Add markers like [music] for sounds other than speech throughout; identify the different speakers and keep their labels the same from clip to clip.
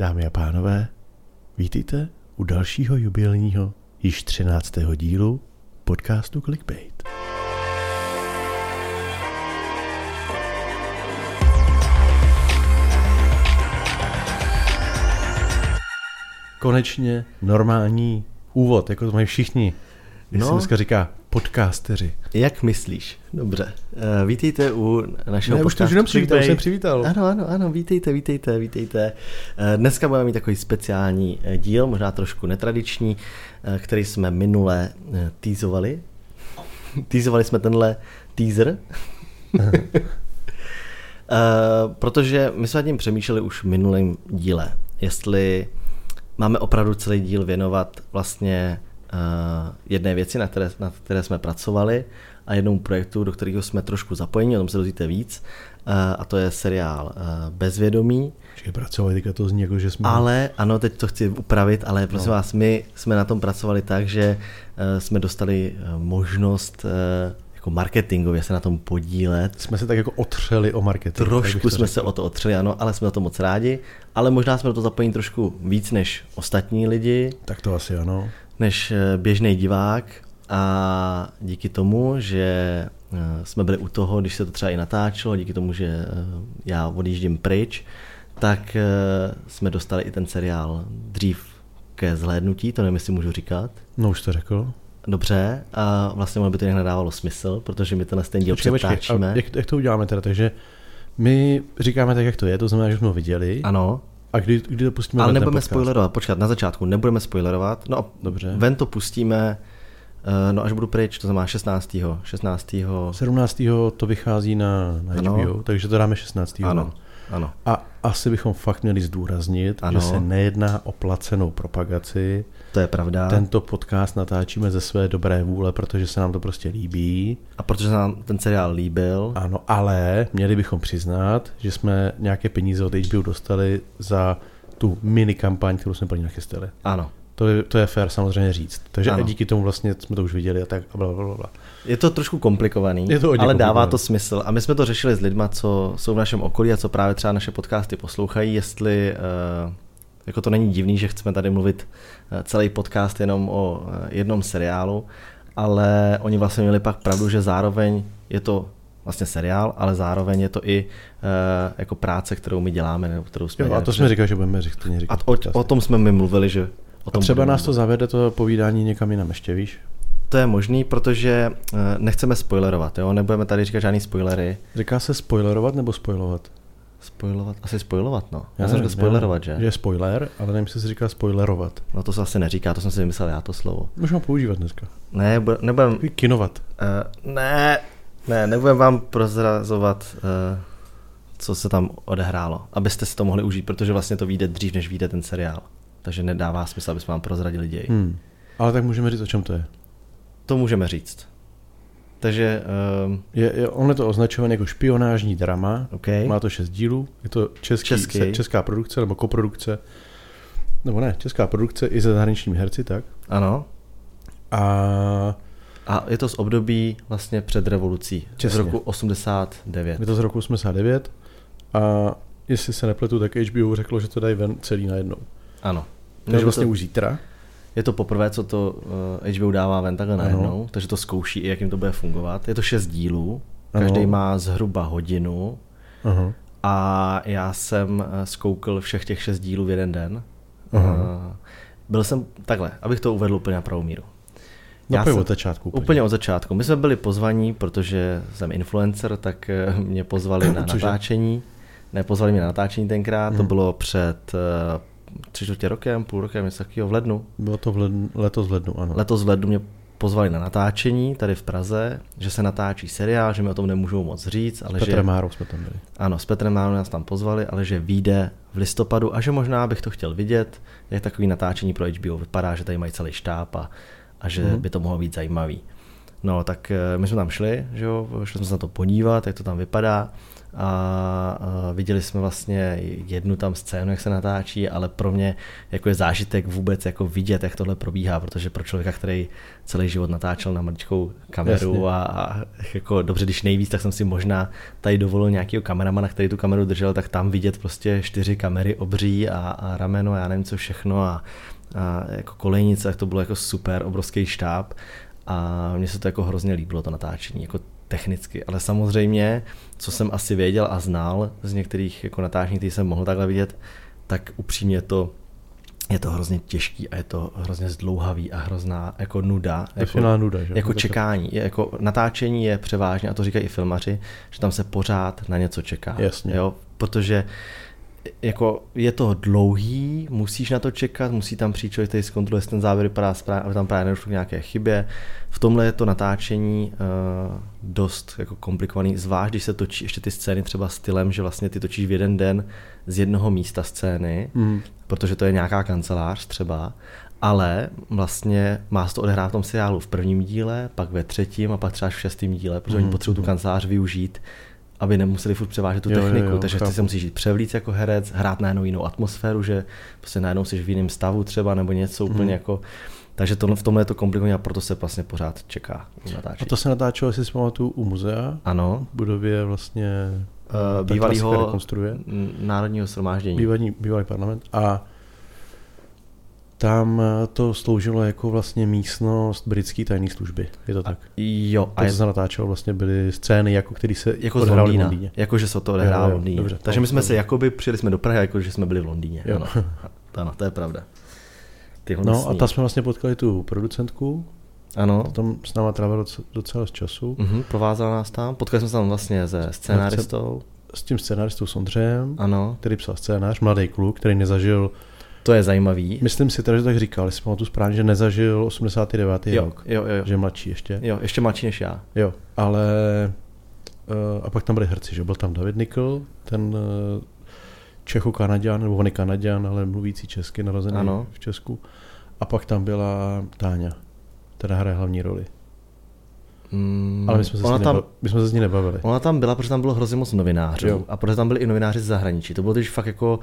Speaker 1: Dámy a pánové, vítejte u dalšího jubilního, již 13. dílu podcastu Clickbait. Konečně normální úvod, jako to mají všichni. Jak no. se dneska říká podcasteři.
Speaker 2: Jak myslíš? Dobře. Uh, vítejte u našeho
Speaker 1: ne,
Speaker 2: podcastu.
Speaker 1: už to jenom přivítal, jsem přivítal.
Speaker 2: Ano, ano, ano, vítejte, vítejte, vítejte. Uh, dneska budeme mít takový speciální eh, díl, možná trošku netradiční, který jsme minule teasovali. teasovali jsme tenhle teaser. [laughs] protože my jsme nad tím přemýšleli už v minulém díle, jestli máme opravdu celý díl věnovat vlastně jedné věci, na které, na které jsme pracovali a jednou projektu, do kterého jsme trošku zapojeni, o tom se dozvíte víc, uh, a to je seriál uh, Bezvědomí.
Speaker 1: Že pracovali, teďka to zní jako, že jsme...
Speaker 2: Ale, ano, teď to chci upravit, ale prosím no. vás, my jsme na tom pracovali tak, že jsme dostali možnost jako marketingově se na tom podílet.
Speaker 1: Jsme se tak jako otřeli o marketing.
Speaker 2: Trošku jsme řekl. se o to otřeli, ano, ale jsme o to moc rádi. Ale možná jsme do to zapojení trošku víc než ostatní lidi.
Speaker 1: Tak to asi ano
Speaker 2: než eh, běžný divák a díky tomu, že eh, jsme byli u toho, když se to třeba i natáčelo, díky tomu, že eh, já odjíždím pryč, tak jsme dostali i ten seriál dřív ke zhlédnutí, to nevím, jestli můžu říkat.
Speaker 1: No už to řekl.
Speaker 2: Dobře, a vlastně ono by to nějak nedávalo smysl, protože my tenhle ten díl přetáčíme.
Speaker 1: Jak, jak to uděláme teda? Takže my říkáme tak, jak to je, to znamená, že jsme ho viděli.
Speaker 2: Ano.
Speaker 1: A kdy, kdy to pustíme?
Speaker 2: Ale nebudeme spoilerovat, počkat, na začátku nebudeme spoilerovat. No,
Speaker 1: Dobře.
Speaker 2: ven to pustíme, eh, no až budu pryč, to znamená 16. 16.
Speaker 1: 17. to vychází na, na HBO, ano. takže to dáme 16.
Speaker 2: Ano. Ano.
Speaker 1: A asi bychom fakt měli zdůraznit, ano. že se nejedná o placenou propagaci.
Speaker 2: To je pravda.
Speaker 1: Tento podcast natáčíme ze své dobré vůle, protože se nám to prostě líbí.
Speaker 2: A protože se nám ten seriál líbil.
Speaker 1: Ano, ale měli bychom přiznat, že jsme nějaké peníze od HBO dostali za tu mini kampaň, kterou jsme pro ně nachystali.
Speaker 2: Ano.
Speaker 1: To je, to je fér samozřejmě říct. Takže ano. díky tomu vlastně jsme to už viděli a tak a bla, bla, bla.
Speaker 2: Je to trošku komplikovaný,
Speaker 1: je to ale
Speaker 2: komplikovaný. dává to smysl. A my jsme to řešili s lidma, co jsou v našem okolí a co právě třeba naše podcasty poslouchají, jestli uh, jako to není divný, že chceme tady mluvit uh, celý podcast jenom o uh, jednom seriálu, ale oni vlastně měli pak pravdu, že zároveň je to vlastně seriál, ale zároveň je to i uh, jako práce, kterou my děláme, nebo kterou jsme
Speaker 1: jo, A to jsme říkali, že budeme říkat.
Speaker 2: A o, o tom jsme mi mluvili, že o tom
Speaker 1: a třeba nás to zavede to povídání někam jinam ještě, víš?
Speaker 2: To je možný, protože eh, nechceme spoilerovat, jo? nebudeme tady říkat žádný spoilery.
Speaker 1: Říká se spoilerovat nebo spoilovat?
Speaker 2: Spoilovat, asi spoilovat, no. Já, já jsem řekl spoilerovat, že?
Speaker 1: Že je spoiler, ale nevím, jestli se říká spoilerovat.
Speaker 2: No to se asi neříká, to jsem si vymyslel já to slovo.
Speaker 1: Můžeme používat dneska.
Speaker 2: Ne, nebudem...
Speaker 1: Kinovat.
Speaker 2: Uh, ne, ne, nebudem vám prozrazovat, uh, co se tam odehrálo, abyste si to mohli užít, protože vlastně to vyjde dřív, než vyjde ten seriál. Takže nedává smysl, aby jsme vám prozradili děj.
Speaker 1: Hmm. Ale tak můžeme říct, o čem to je.
Speaker 2: To můžeme říct. Takže...
Speaker 1: Um, je, je, on je to označovaný jako špionážní drama.
Speaker 2: Okay.
Speaker 1: Má to šest dílů. Je to český, český. Se, česká produkce nebo koprodukce. Nebo ne, česká produkce i se zahraničními herci, tak?
Speaker 2: Ano.
Speaker 1: A...
Speaker 2: A je to z období vlastně před revolucí. Česně. Z roku 89.
Speaker 1: Je to z roku 89. A jestli se nepletu, tak HBO řeklo, že to dají ven celý najednou.
Speaker 2: Ano.
Speaker 1: Takže vlastně to... už zítra.
Speaker 2: Je to poprvé, co to uh, eh, HBO dává ven takhle najednou, takže to zkouší i, jak jim to bude fungovat. Je to šest dílů, každý ano. má zhruba hodinu
Speaker 1: Aha.
Speaker 2: a já jsem eh, zkoukl všech těch šest dílů v jeden den. Aha. Uh, byl jsem takhle, abych to uvedl úplně na pravou míru.
Speaker 1: No já jsem, od začátku.
Speaker 2: Úplně. úplně od začátku. My jsme byli pozvaní, protože jsem influencer, tak mě pozvali [coughs] na natáčení. Nepozvali mě na natáčení tenkrát, hmm. to mhm. bylo před tři čtvrtě rokem, půl rokem, něco takového v lednu.
Speaker 1: Bylo to v lednu, letos v lednu, ano.
Speaker 2: Letos v lednu mě pozvali na natáčení tady v Praze, že se natáčí seriál, že mi o tom nemůžou moc říct. Ale
Speaker 1: s Petrem
Speaker 2: že,
Speaker 1: Márou jsme tam byli.
Speaker 2: Ano, s Petrem Márou nás tam pozvali, ale že vyjde v listopadu a že možná bych to chtěl vidět, jak takový natáčení pro HBO vypadá, že tady mají celý štáb a, a že hmm. by to mohlo být zajímavý. No, tak eh, my jsme tam šli, že jo, šli jsme se na to podívat, jak to tam vypadá a viděli jsme vlastně jednu tam scénu, jak se natáčí, ale pro mě jako je zážitek vůbec jako vidět, jak tohle probíhá, protože pro člověka, který celý život natáčel na maličkou kameru a, a, jako dobře, když nejvíc, tak jsem si možná tady dovolil nějakého kameramana, který tu kameru držel, tak tam vidět prostě čtyři kamery obří a, a rameno, já nevím co všechno a, a jako kolejnice, tak to bylo jako super, obrovský štáb a mně se to jako hrozně líbilo, to natáčení, jako technicky, ale samozřejmě, co jsem asi věděl a znal z některých jako natáčení, které jsem mohl takhle vidět, tak upřímně to je to hrozně těžký a je to hrozně zdlouhavý a hrozná jako nuda.
Speaker 1: Jako, nuda, že?
Speaker 2: Jako čekání. Je, jako natáčení je převážně, a to říkají i filmaři, že tam se pořád na něco čeká.
Speaker 1: Jasně.
Speaker 2: Jo? Protože jako je to dlouhý, musíš na to čekat, musí tam přijít člověk, který zkontroluje, jestli ten závěr vypadá správně, aby tam právě nedošlo k nějaké chybě. V tomhle je to natáčení uh, dost jako komplikovaný, zvlášť když se točí ještě ty scény třeba stylem, že vlastně ty točíš v jeden den z jednoho místa scény, mm. protože to je nějaká kancelář třeba, ale vlastně má se to odehrát v tom seriálu v prvním díle, pak ve třetím a pak třeba v šestém díle, protože mm. oni potřebují tu kancelář využít aby nemuseli furt převážet tu techniku, jo, jo, takže chápu. ty se musíš jít převlít jako herec, hrát najednou jinou atmosféru, že prostě najednou jsi v jiném stavu třeba nebo něco úplně mm. jako takže to, v tomhle je to komplikované a proto se vlastně pořád čeká
Speaker 1: natáčet. A to se natáčelo, jestli si pamatuju, u muzea?
Speaker 2: Ano.
Speaker 1: V budově vlastně
Speaker 2: uh, bývalého národního shromáždění.
Speaker 1: Bývalý, bývalý parlament. A tam eh, to sloužilo jako vlastně místnost britské tajné služby. Je to tak?
Speaker 2: Jo.
Speaker 1: A to, je... se natáčelo, vlastně byly scény, jako který se
Speaker 2: jako z Londýna. v Londýně. Jako, že se to odehrálo v Londýně. Dobře, Takže my jsme se jakoby, přijeli jsme do Prahy, jako že jsme byli v Londýně. Jo. Ano. [laughs] ano, to je pravda.
Speaker 1: Tyhle no sní. a tam jsme vlastně potkali tu producentku,
Speaker 2: ano.
Speaker 1: Tam s náma trávil docela z času.
Speaker 2: Provázal nás tam. Potkali jsme se tam vlastně se scénáristou.
Speaker 1: S tím scénáristou Sondřejem,
Speaker 2: ano.
Speaker 1: který psal scénář, mladý kluk, který nezažil
Speaker 2: to je zajímavý.
Speaker 1: Myslím si teda, že tak říkal, jestli pamatuju správně, že nezažil 89.
Speaker 2: Jo,
Speaker 1: rok.
Speaker 2: Jo, jo, jo.
Speaker 1: Že je mladší ještě.
Speaker 2: Jo, ještě mladší než já.
Speaker 1: Jo, ale uh, a pak tam byli herci, že byl tam David Nikl, ten uh, Čecho-Kanaděn, nebo on je Kanaděn, ale mluvící česky, narozený ano. v Česku. A pak tam byla Táňa, která hraje hlavní roli. Mm, ale my jsme, se ona tam, my jsme se z ní nebavili.
Speaker 2: Ona tam byla, protože tam bylo hrozně moc novinářů jo. a protože tam byli i novináři z zahraničí. To bylo teď fakt jako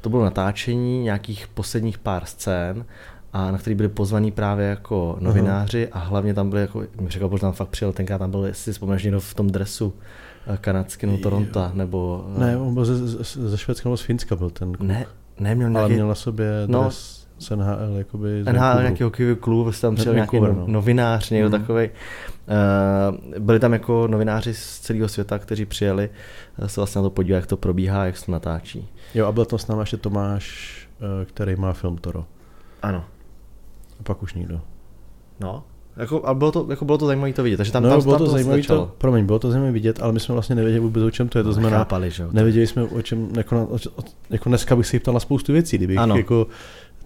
Speaker 2: to bylo natáčení nějakých posledních pár scén, a na který byli pozvaní právě jako novináři Aha. a hlavně tam byli, jako, mi řekl, že tam fakt přijel, tenkrát tam byl, jestli si vzpomeneš, někdo v tom dresu eh, kanadský, no Toronto, nebo...
Speaker 1: Eh, ne, on byl ze, ze, Švédska nebo z Finska byl ten kluk.
Speaker 2: Ne, ne, měl
Speaker 1: nějaký... Ale měl na sobě no, dres z NHL, jakoby...
Speaker 2: Z NHL, nějaký hokejový klub, tam přijel nějaký no. novinář, někdo mm. takový. Uh, byli tam jako novináři z celého světa, kteří přijeli se vlastně na to podívat, jak to probíhá, jak se to natáčí.
Speaker 1: Jo, a byl tam s námi ještě Tomáš, eh, který má film Toro.
Speaker 2: Ano.
Speaker 1: A pak už nikdo.
Speaker 2: No, jako, ale bylo to, jako bylo to zajímavé to vidět, takže tam,
Speaker 1: no,
Speaker 2: tam,
Speaker 1: bylo
Speaker 2: tam
Speaker 1: to, zajímavé to, promiň, bylo to zajímavé vidět, ale my jsme vlastně nevěděli vůbec o čem to je, to znamená,
Speaker 2: Chápali, že?
Speaker 1: nevěděli jsme o čem, jako, na, o, jako dneska bych si ptal na spoustu věcí, kdybych ano. jako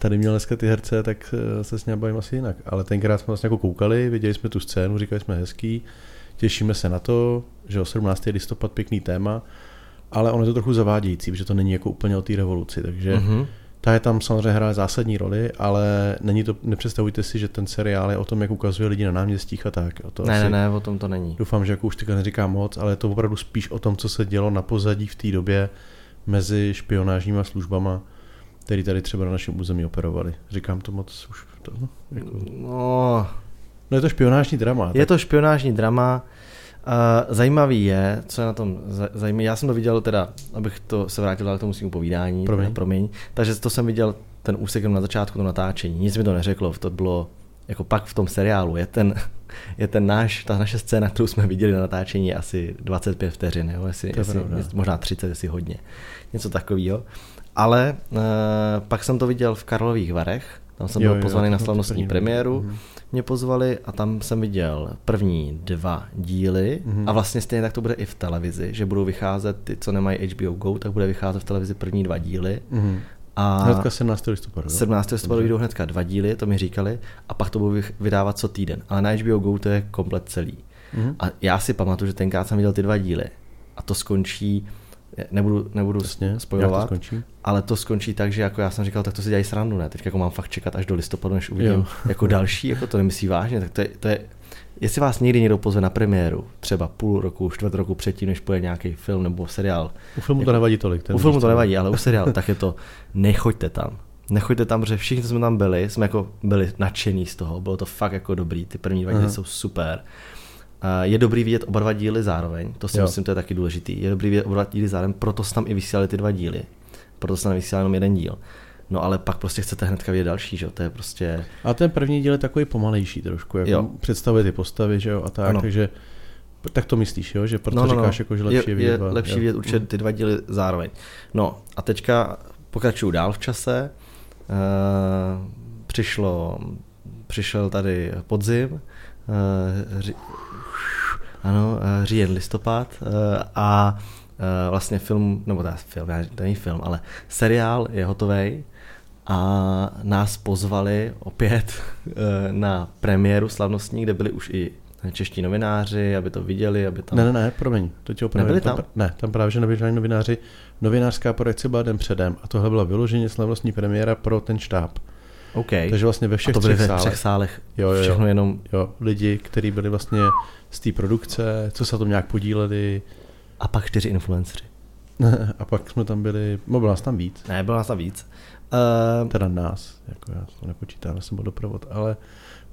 Speaker 1: tady měl dneska ty herce, tak eh, se s ním bavím asi jinak, ale tenkrát jsme vlastně jako koukali, viděli jsme tu scénu, říkali jsme hezký, těšíme se na to, že o 17. listopad pěkný téma, ale ono je to trochu zavádějící, protože to není jako úplně o té revoluci, takže mm-hmm. ta je tam samozřejmě hraje zásadní roli, ale není to, nepředstavujte si, že ten seriál je o tom, jak ukazuje lidi na náměstích a tak.
Speaker 2: O to ne, asi, ne, ne, o tom to není.
Speaker 1: Doufám, že jako už teďka neříká moc, ale je to opravdu spíš o tom, co se dělo na pozadí v té době mezi špionážníma službama, který tady třeba na našem území operovali. Říkám to moc už. To, no, jako...
Speaker 2: no,
Speaker 1: no je to špionážní drama.
Speaker 2: Je tak... to špionážní drama, Uh, zajímavý je, co je na tom zajímavé, já jsem to viděl teda, abych to se vrátil k tomu svým povídání, promiň. Teda, promiň, takže to jsem viděl ten úsek na začátku to natáčení, nic mi to neřeklo, to bylo jako pak v tom seriálu, je ten, [laughs] je ten náš, ta naše scéna, kterou jsme viděli na natáčení asi 25 vteřin, jo, jestli, jestli, možná 30, jestli hodně, něco takového. Ale uh, pak jsem to viděl v Karlových Varech, tam jsem jo, byl pozvaný jo, na slavnostní premiéru. Mm-hmm. Mě pozvali a tam jsem viděl první dva díly mm-hmm. a vlastně stejně tak to bude i v televizi, že budou vycházet ty, co nemají HBO Go, tak bude vycházet v televizi první dva díly. Mm-hmm.
Speaker 1: A hnedka 17. listopadu.
Speaker 2: 17. listopadu jdou hnedka dva díly, to mi říkali, a pak to budou vydávat co týden. Ale na HBO Go to je komplet celý. Mm-hmm. A já si pamatuju, že tenkrát jsem viděl ty dva díly a to skončí nebudu, nebudu Jasně, spojovat, to ale to skončí tak, že jako já jsem říkal, tak to si dělají srandu, ne? Teď jako mám fakt čekat až do listopadu, než uvidím jo. [laughs] jako další, jako to nemyslí vážně, tak to je, to je Jestli vás někdy někdo pozve na premiéru, třeba půl roku, čtvrt roku předtím, než půjde nějaký film nebo seriál.
Speaker 1: U filmu jako, to nevadí tolik.
Speaker 2: U filmu to nevadí, ale u seriálu, tak je to, nechoďte tam. Nechoďte tam, protože všichni, co jsme tam byli, jsme jako byli nadšení z toho, bylo to fakt jako dobrý, ty první dva díly jsou super. Je dobrý vidět oba dva díly zároveň, to si jo. myslím, to je taky důležitý. Je dobrý vidět oba dva díly zároveň, proto se tam i vysílali ty dva díly. Proto se tam vysílal jenom jeden díl. No ale pak prostě chcete hnedka vidět další, že jo, to je prostě...
Speaker 1: A ten první díl je takový pomalejší trošku, jako jo. představuje ty postavy, že jo, a tak, ano. takže tak to myslíš, jo? že proto no, no, no. říkáš, jako, že lepší je,
Speaker 2: vidět, je dva, lepší vidět určitě ty dva díly zároveň. No a teďka pokračuju dál v čase. Uh, přišlo, přišel tady podzim, uh, ři, ano, uh, říjen, listopad uh, a uh, vlastně film, nebo teda film, to není film, ale seriál je hotový a nás pozvali opět [laughs] na premiéru slavnostní, kde byli už i čeští novináři, aby to viděli, aby tam...
Speaker 1: Ne, ne, ne, promiň, to ti
Speaker 2: opravdu. Nebyli
Speaker 1: tam? tam? Ne, tam právě, že nebyli novináři. Novinářská projekce byla den předem a tohle byla vyloženě slavnostní premiéra pro ten štáb.
Speaker 2: OK.
Speaker 1: Takže vlastně ve všech a to
Speaker 2: byly
Speaker 1: třech,
Speaker 2: ve třech sálech.
Speaker 1: Jo, jo,
Speaker 2: všechno jenom...
Speaker 1: Jo, lidi, kteří byli vlastně z té produkce, co se tom nějak podíleli.
Speaker 2: A pak čtyři influenceri. [laughs]
Speaker 1: a pak jsme tam byli, no bylo nás tam víc.
Speaker 2: Ne, bylo nás tam víc.
Speaker 1: Uh, teda nás, jako já to nepočítám, já jsem byl doprovod, ale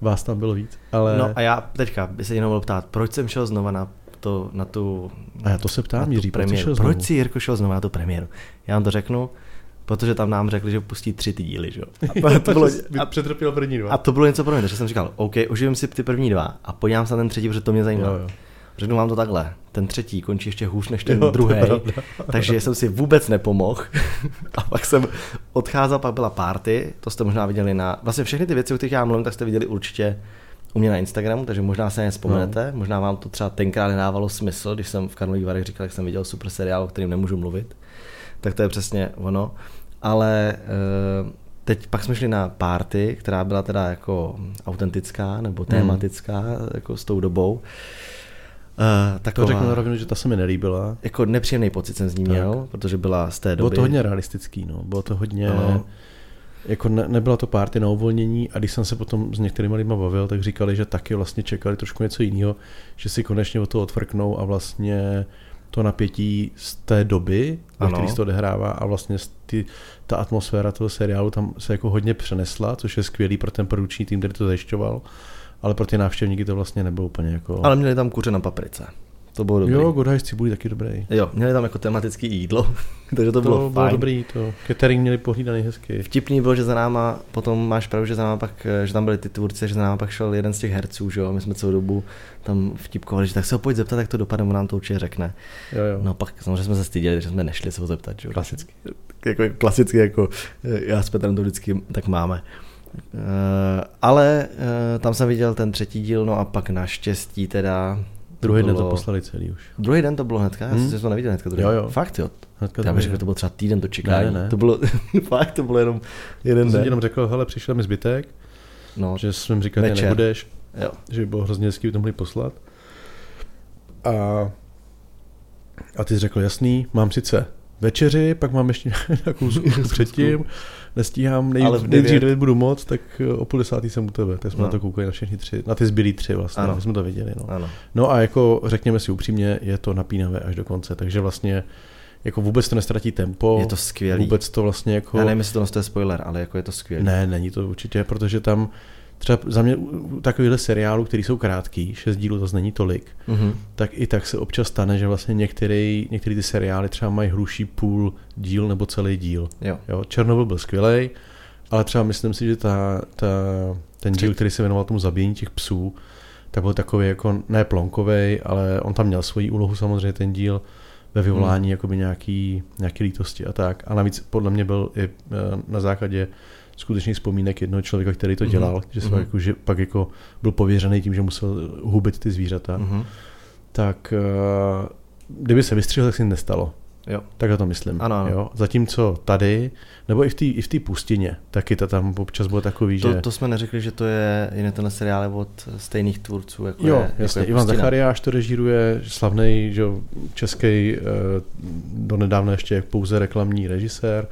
Speaker 1: vás tam bylo víc. Ale...
Speaker 2: No a já teďka by se jenom byl ptát, proč jsem šel znova na, to, na tu
Speaker 1: A já to se ptám, Jiří,
Speaker 2: premiéru. Proč si Jirko šel znova na tu premiéru? Já vám to řeknu, protože tam nám řekli, že pustí tři ty díly, že?
Speaker 1: A [laughs] to bylo, a, přetrpěl první dva.
Speaker 2: A to bylo něco pro mě, takže jsem říkal, OK, užijím si ty první dva a podívám se na ten třetí, protože to mě zajímá. Jo, jo. Řeknu vám to takhle, ten třetí končí ještě hůř než ten druhý, takže jsem si vůbec nepomohl. [laughs] a pak jsem odcházel, pak byla party, to jste možná viděli na, vlastně všechny ty věci, o kterých já mluvím, tak jste viděli určitě u mě na Instagramu, takže možná se nevzpomenete, no. možná vám to třeba tenkrát nedávalo smysl, když jsem v Karlových Varech říkal, že jsem viděl super seriál, o kterým nemůžu mluvit, tak to je přesně ono. Ale eh, teď pak jsme šli na party, která byla teda jako autentická nebo tématická hmm. jako s tou dobou.
Speaker 1: Uh, taková, to řeknu na rovinu, že ta se mi nelíbila.
Speaker 2: Jako nepříjemný pocit jsem z ní měl, protože byla z té doby.
Speaker 1: Bylo to hodně realistický, no. Bylo to hodně... No. Jako ne, nebyla to párty na uvolnění a když jsem se potom s některými lidmi bavil, tak říkali, že taky vlastně čekali trošku něco jiného, že si konečně o to odfrknou a vlastně to napětí z té doby, ve které se to odehrává a vlastně ty, ta atmosféra toho seriálu tam se jako hodně přenesla, což je skvělý pro ten produkční tým, který to zajišťoval ale pro ty návštěvníky to vlastně nebylo úplně jako...
Speaker 2: Ale měli tam kuře na paprice. To bylo dobrý.
Speaker 1: Jo, Good cibulí taky dobrý.
Speaker 2: Jo, měli tam jako tematický jídlo, [laughs] takže to, to bylo, bylo
Speaker 1: fajn. dobrý, to catering měli pohlídaný hezky.
Speaker 2: Vtipný bylo, že za náma, potom máš pravdu, že za náma pak, že tam byli ty tvůrci, že za náma pak šel jeden z těch herců, že jo, my jsme celou dobu tam vtipkovali, že tak se ho pojď zeptat, jak to dopadne, on nám to určitě řekne.
Speaker 1: Jo, jo.
Speaker 2: No pak samozřejmě jsme se styděli, že jsme nešli se ho zeptat, že jo.
Speaker 1: Klasicky.
Speaker 2: Jako, klasicky, jako já s Petrem to vždycky tak máme. Eh, ale uh, tam jsem viděl ten třetí díl, no a pak naštěstí teda...
Speaker 1: Druhý bylo... den to poslali celý už.
Speaker 2: Druhý den to bylo hnedka? Já hmm. jsem to neviděl hnedka. Druhý.
Speaker 1: Jo, jo.
Speaker 2: Fakt jo?
Speaker 1: Hnedka
Speaker 2: já bych řekl, že to bylo třeba týden to čekání.
Speaker 1: Ne, ne.
Speaker 2: To bylo, [laughs] fakt to bylo jenom jeden
Speaker 1: den. Jsem jenom řekl, hele, přišel mi zbytek, no, že jsem říkal, že nebudeš,
Speaker 2: jo.
Speaker 1: že by bylo hrozně hezký, by to mohli poslat. A, a ty jsi řekl, jasný, mám sice večeři, pak mám ještě [laughs] nějakou předtím, nestíhám, nej, Ale nejdřív budu moc, tak eh, o půl desátý jsem u tebe, tak jsme no. na to koukali na všechny tři, na ty zbylý tři vlastně, ano. jsme to viděli. No.
Speaker 2: Ano.
Speaker 1: no a jako řekněme si upřímně, je to napínavé až do konce, takže vlastně jako vůbec to nestratí tempo.
Speaker 2: Je to skvělé.
Speaker 1: Vůbec to vlastně jako...
Speaker 2: Já nevím, jestli to je spoiler, ale jako je to skvělé.
Speaker 1: Ne, není to určitě, protože tam třeba za mě takovýhle seriálů, který jsou krátký, šest dílů to není tolik, mm-hmm. tak i tak se občas stane, že vlastně některý, některý ty seriály třeba mají hluší půl díl nebo celý díl.
Speaker 2: Jo.
Speaker 1: Jo, Černobyl byl skvělý, ale třeba myslím si, že ta, ta, ten díl, který se věnoval tomu zabíjení těch psů, tak byl takový jako ne plonkový, ale on tam měl svoji úlohu samozřejmě ten díl ve vyvolání hmm. jakoby nějaký, nějaký lítosti a tak. A navíc podle mě byl i eh, na základě skutečných vzpomínek jednoho člověka, který to mhm. dělal, mm-hmm. že, mm-hmm. jako, že pak jako byl pověřený tím, že musel hubit ty zvířata, mm-hmm. tak uh, kdyby se vystřihl, tak se nestalo.
Speaker 2: Jo.
Speaker 1: Tak to myslím.
Speaker 2: Ano, ano.
Speaker 1: Jo? Zatímco tady, nebo i v té i v pustině, taky to tam občas bylo takový,
Speaker 2: to,
Speaker 1: že...
Speaker 2: To jsme neřekli, že to je jiný tenhle seriál od stejných tvůrců, jako
Speaker 1: jo,
Speaker 2: je,
Speaker 1: jasně.
Speaker 2: Jako je
Speaker 1: Ivan
Speaker 2: Pustina.
Speaker 1: Zachariáš to režíruje, slavný že, český, eh, donedávna ještě pouze reklamní režisér,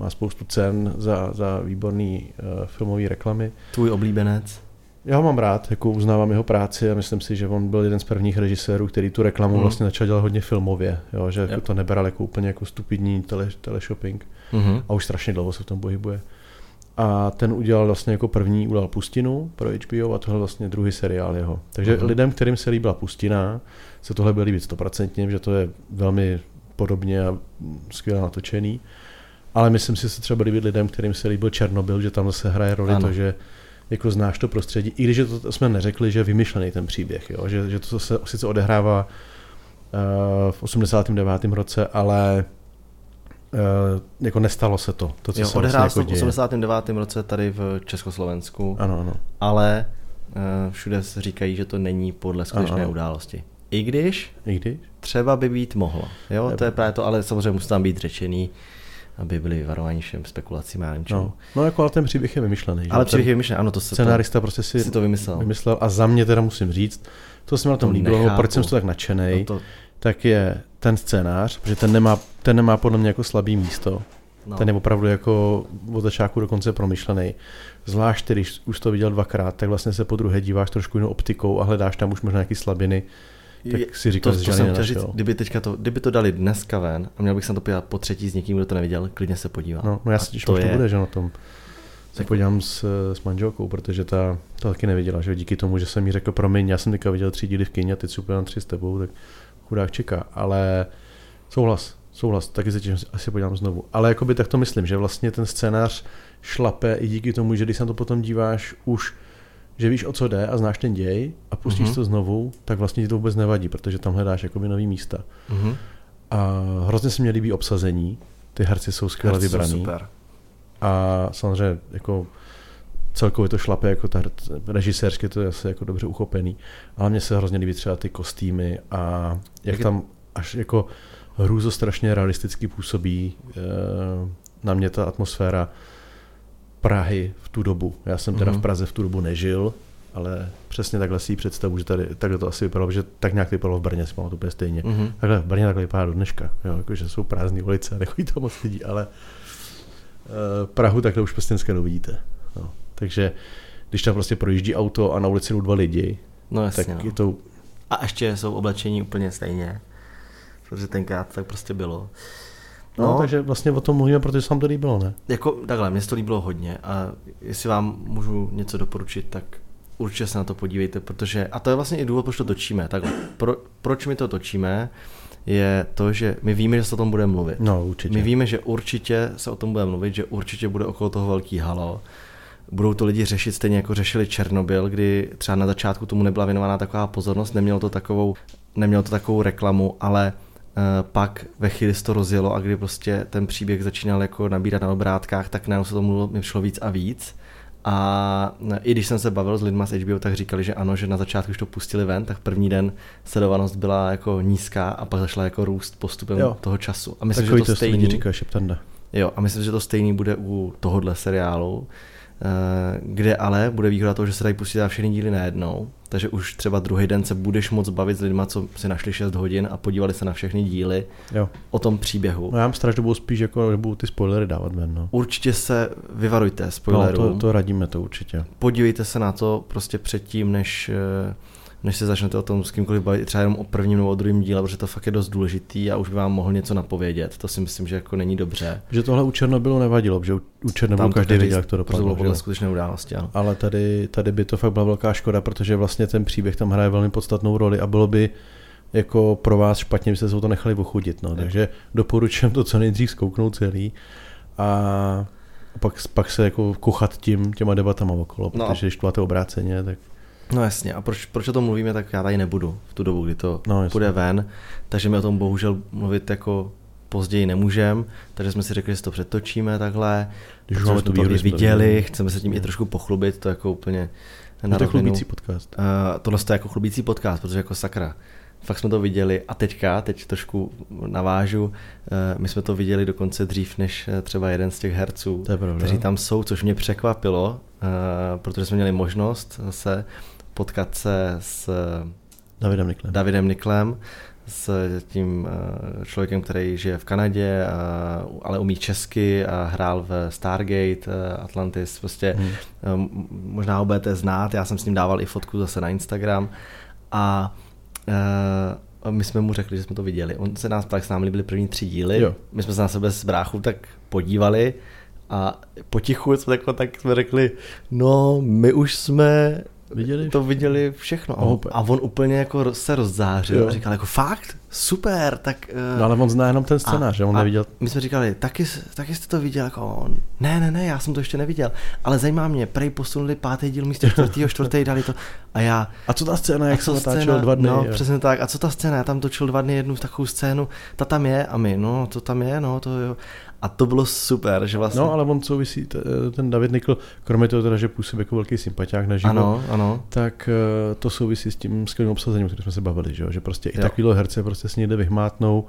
Speaker 1: má spoustu cen za, za výborný uh, filmové reklamy.
Speaker 2: Tvůj oblíbenec?
Speaker 1: Já ho mám rád, jako uznávám jeho práci a myslím si, že on byl jeden z prvních režisérů, který tu reklamu mm. vlastně začal dělat hodně filmově, jo, že yep. to neberal jako úplně jako stupidní tele, teleshopping mm-hmm. a už strašně dlouho se v tom pohybuje. A ten udělal vlastně jako první, udělal Pustinu pro HBO a tohle vlastně druhý seriál jeho. Takže mm-hmm. lidem, kterým se líbila Pustina, se tohle bude líbit stoprocentně, že to je velmi podobně a skvěle natočený. Ale myslím si, že se třeba líbit lidem, kterým se líbil Černobyl, že tam zase hraje roli ano. to, že jako znáš to prostředí, i když to, to jsme neřekli, že je vymyšlený ten příběh, jo? Že, že to se sice odehrává uh, v 89. roce, ale uh, jako nestalo se to. to co
Speaker 2: jo,
Speaker 1: se
Speaker 2: odehrává
Speaker 1: vlastně
Speaker 2: jako v 89. roce tady v Československu,
Speaker 1: ano, ano.
Speaker 2: ale uh, všude se říkají, že to není podle skutečné ano, ano. události. I když,
Speaker 1: I když
Speaker 2: třeba by být mohlo. Jo, Nebo. to je právě to, ale samozřejmě musí tam být řečený aby byli varováni všem spekulacím a
Speaker 1: no. no, jako ale ten příběh je vymyšlený.
Speaker 2: Ale příběh je vymyšlený, ano, to se
Speaker 1: Scenárista to, prostě si,
Speaker 2: si to vymyslel.
Speaker 1: vymyslel. A za mě teda musím říct, to se mi na tom líbilo, proč jsem to tak nadšený, no to... tak je ten scénář, protože ten nemá, ten nemá podle mě jako slabý místo. No. Ten je opravdu jako od začátku do konce promyšlený. Zvlášť, když už to viděl dvakrát, tak vlastně se po druhé díváš trošku jinou optikou a hledáš tam už možná nějaké slabiny tak si říkal,
Speaker 2: to, to jsem chtěl říct, kdyby, teďka to, kdyby to dali dneska ven a měl bych se to podívat po třetí s někým, kdo to neviděl, klidně se podívá.
Speaker 1: No, no já si to, je... to bude, že na tom se podívám s, s manželkou, protože ta to taky neviděla, že díky tomu, že jsem jí řekl, promiň, já jsem teďka viděl tři díly v kyně a teď super tři s tebou, tak chudák čeká, ale souhlas, souhlas, taky se tím asi podívám znovu. Ale jakoby tak to myslím, že vlastně ten scénář šlape i díky tomu, že když se na to potom díváš už že víš, o co jde a znáš ten děj a pustíš uh-huh. to znovu, tak vlastně ti to vůbec nevadí, protože tam hledáš jakoby nový místa. Uh-huh. A hrozně se mi líbí obsazení, ty herci jsou skvěle herci vybraný. Jsou super. A samozřejmě jako celkově to šlape, jako ta režisérsky to je asi jako dobře uchopený, ale mně se hrozně líbí třeba ty kostýmy a jak, jak tam až jako hrůzo strašně realisticky působí e, na mě ta atmosféra Prahy v tu dobu. Já jsem teda mm. v mhm. Praze v tu dobu nežil, ale přesně takhle si představu, že tady takhle to asi vypadalo, že tak nějak vypadalo v Brně, si to úplně stejně. Mm-hmm. Takhle v Brně takhle vypadá do dneška, jo, jako, že jsou prázdné ulice a nechodí tam moc lidí, ale uh, Prahu takhle už prostě dneska nevidíte. No. Takže když tam prostě projíždí auto a na ulici jdou dva lidi,
Speaker 2: no, jasně,
Speaker 1: tak
Speaker 2: no.
Speaker 1: je to...
Speaker 2: A ještě jsou oblečení úplně stejně, protože tenkrát tak prostě bylo.
Speaker 1: No, no, takže vlastně o tom mluvíme, protože se vám to líbilo, ne?
Speaker 2: Jako takhle, mně to líbilo hodně a jestli vám můžu něco doporučit, tak určitě se na to podívejte, protože, a to je vlastně i důvod, proč to točíme, takhle, pro, proč my to točíme, je to, že my víme, že se o tom bude mluvit.
Speaker 1: No, určitě.
Speaker 2: My víme, že určitě se o tom bude mluvit, že určitě bude okolo toho velký halo. Budou to lidi řešit stejně jako řešili Černobyl, kdy třeba na začátku tomu nebyla věnovaná taková pozornost, nemělo to takovou, nemělo to takovou reklamu, ale pak ve chvíli se to rozjelo a kdy prostě ten příběh začínal jako nabírat na obrátkách, tak najednou se tomu mi přišlo víc a víc. A eh, i když jsem se bavil s lidmi z HBO, tak říkali, že ano, že na začátku, když to pustili ven, tak první den sledovanost byla jako nízká a pak zašla jako růst postupem jo. toho času. A myslím,
Speaker 1: Takový
Speaker 2: že to, to stejný,
Speaker 1: říká Šeptanda.
Speaker 2: Jo, a myslím, že to stejný bude u tohohle seriálu, Eh, kde ale bude výhoda toho, že se dají pustit všechny díly najednou, takže už třeba druhý den se budeš moc bavit s lidmi, co si našli 6 hodin a podívali se na všechny díly
Speaker 1: jo.
Speaker 2: o tom příběhu.
Speaker 1: No já mám strašně dobou spíš jako, že budou ty spoilery dávat ven. No.
Speaker 2: Určitě se vyvarujte spoilerů.
Speaker 1: No, to, to radíme to určitě.
Speaker 2: Podívejte se na to prostě předtím, než eh, než se začnete o tom s kýmkoliv bavit, třeba jenom o prvním nebo o druhém díle, protože to fakt je dost důležitý a už by vám mohl něco napovědět. To si myslím, že jako není dobře.
Speaker 1: Že tohle u Černobylu nevadilo, že u Černobylu každý věděl, jak to dopadlo. To
Speaker 2: bylo podle skutečné události, ano.
Speaker 1: Ale tady, tady by to fakt byla velká škoda, protože vlastně ten příběh tam hraje velmi podstatnou roli a bylo by jako pro vás špatně, byste se to nechali ochudit. No. Takže doporučujem to co nejdřív zkouknout celý a pak, pak se jako kuchat tím, těma debatama okolo, no. protože když to máte obráceně, tak
Speaker 2: No jasně, a proč, proč o tom mluvíme, tak já tady nebudu v tu dobu, kdy to
Speaker 1: no,
Speaker 2: půjde ven, takže my o tom bohužel mluvit jako později nemůžem, takže jsme si řekli, že to přetočíme takhle, Když jsme to výhodu, viděli, chceme se tím i trošku pochlubit, to jako úplně
Speaker 1: na to je chlubící podcast.
Speaker 2: Uh, tohle je jako chlubící podcast, protože jako sakra, fakt jsme to viděli a teďka, teď trošku navážu, eh, my jsme to viděli dokonce dřív než eh, třeba jeden z těch herců, kteří tam jsou, což mě překvapilo, protože jsme měli možnost se potkat se s
Speaker 1: Davidem Niklem.
Speaker 2: Davidem Niklem s tím člověkem, který žije v Kanadě, ale umí česky a hrál v Stargate, Atlantis, prostě hmm. možná ho budete znát, já jsem s ním dával i fotku zase na Instagram a my jsme mu řekli, že jsme to viděli. On se nás pak s námi byli první tři díly. Jo. My jsme se na sebe s bráchou tak podívali a potichu jsme, tak, tak jsme řekli, no my už jsme Viděli to viděli všechno. A on, a on úplně jako se rozzářil jo. a říkal jako fakt, super, tak...
Speaker 1: Uh, no ale on zná jenom ten scénář, že on neviděl.
Speaker 2: My jsme říkali, taky, taky jste to viděl, jako on, ne, ne, ne, já jsem to ještě neviděl, ale zajímá mě, prej posunuli pátý díl místo čtvrtýho, čtvrtý dali to a já...
Speaker 1: A co ta scéna, jak se natáčel dva dny?
Speaker 2: No, jo. přesně tak, a co ta scéna, já tam točil dva dny jednu takovou scénu, ta tam je a my, no, to tam je, no, to jo. A to bylo super, že vlastně...
Speaker 1: No, ale on souvisí, ten David Nikl, kromě toho teda, že působí jako velký sympatiák na život,
Speaker 2: ano, ano.
Speaker 1: tak eh, to souvisí s tím skvělým obsazením, o kterém jsme se bavili, že, že prostě jo. i takovýhle herce prostě s někde vyhmátnou.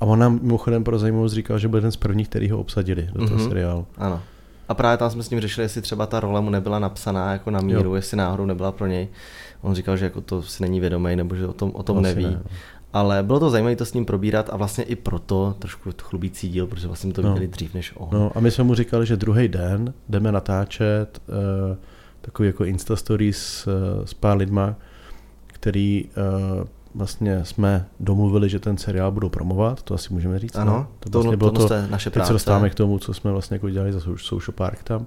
Speaker 1: A on nám mimochodem pro zajímavost říkal, že byl jeden z prvních, který ho obsadili do toho mm-hmm. seriálu.
Speaker 2: Ano. A právě tam jsme s ním řešili, jestli třeba ta role mu nebyla napsaná jako na míru, jo. jestli náhodou nebyla pro něj. On říkal, že jako to si není vědomý, nebo že o tom, o tom neví. Ne, no. Ale bylo to zajímavé to s ním probírat a vlastně i proto trošku chlubící díl, protože vlastně to no. viděli dřív než on.
Speaker 1: No a my jsme mu říkali, že druhý den jdeme natáčet uh, takový jako Insta Stories s, uh, s pár lidma, který uh, vlastně jsme domluvili, že ten seriál budou promovat, to asi můžeme říct.
Speaker 2: Ano,
Speaker 1: no?
Speaker 2: to, vlastně to, bylo to, to naše
Speaker 1: teď práce. se dostáváme k tomu, co jsme vlastně jako dělali za Social Park tam.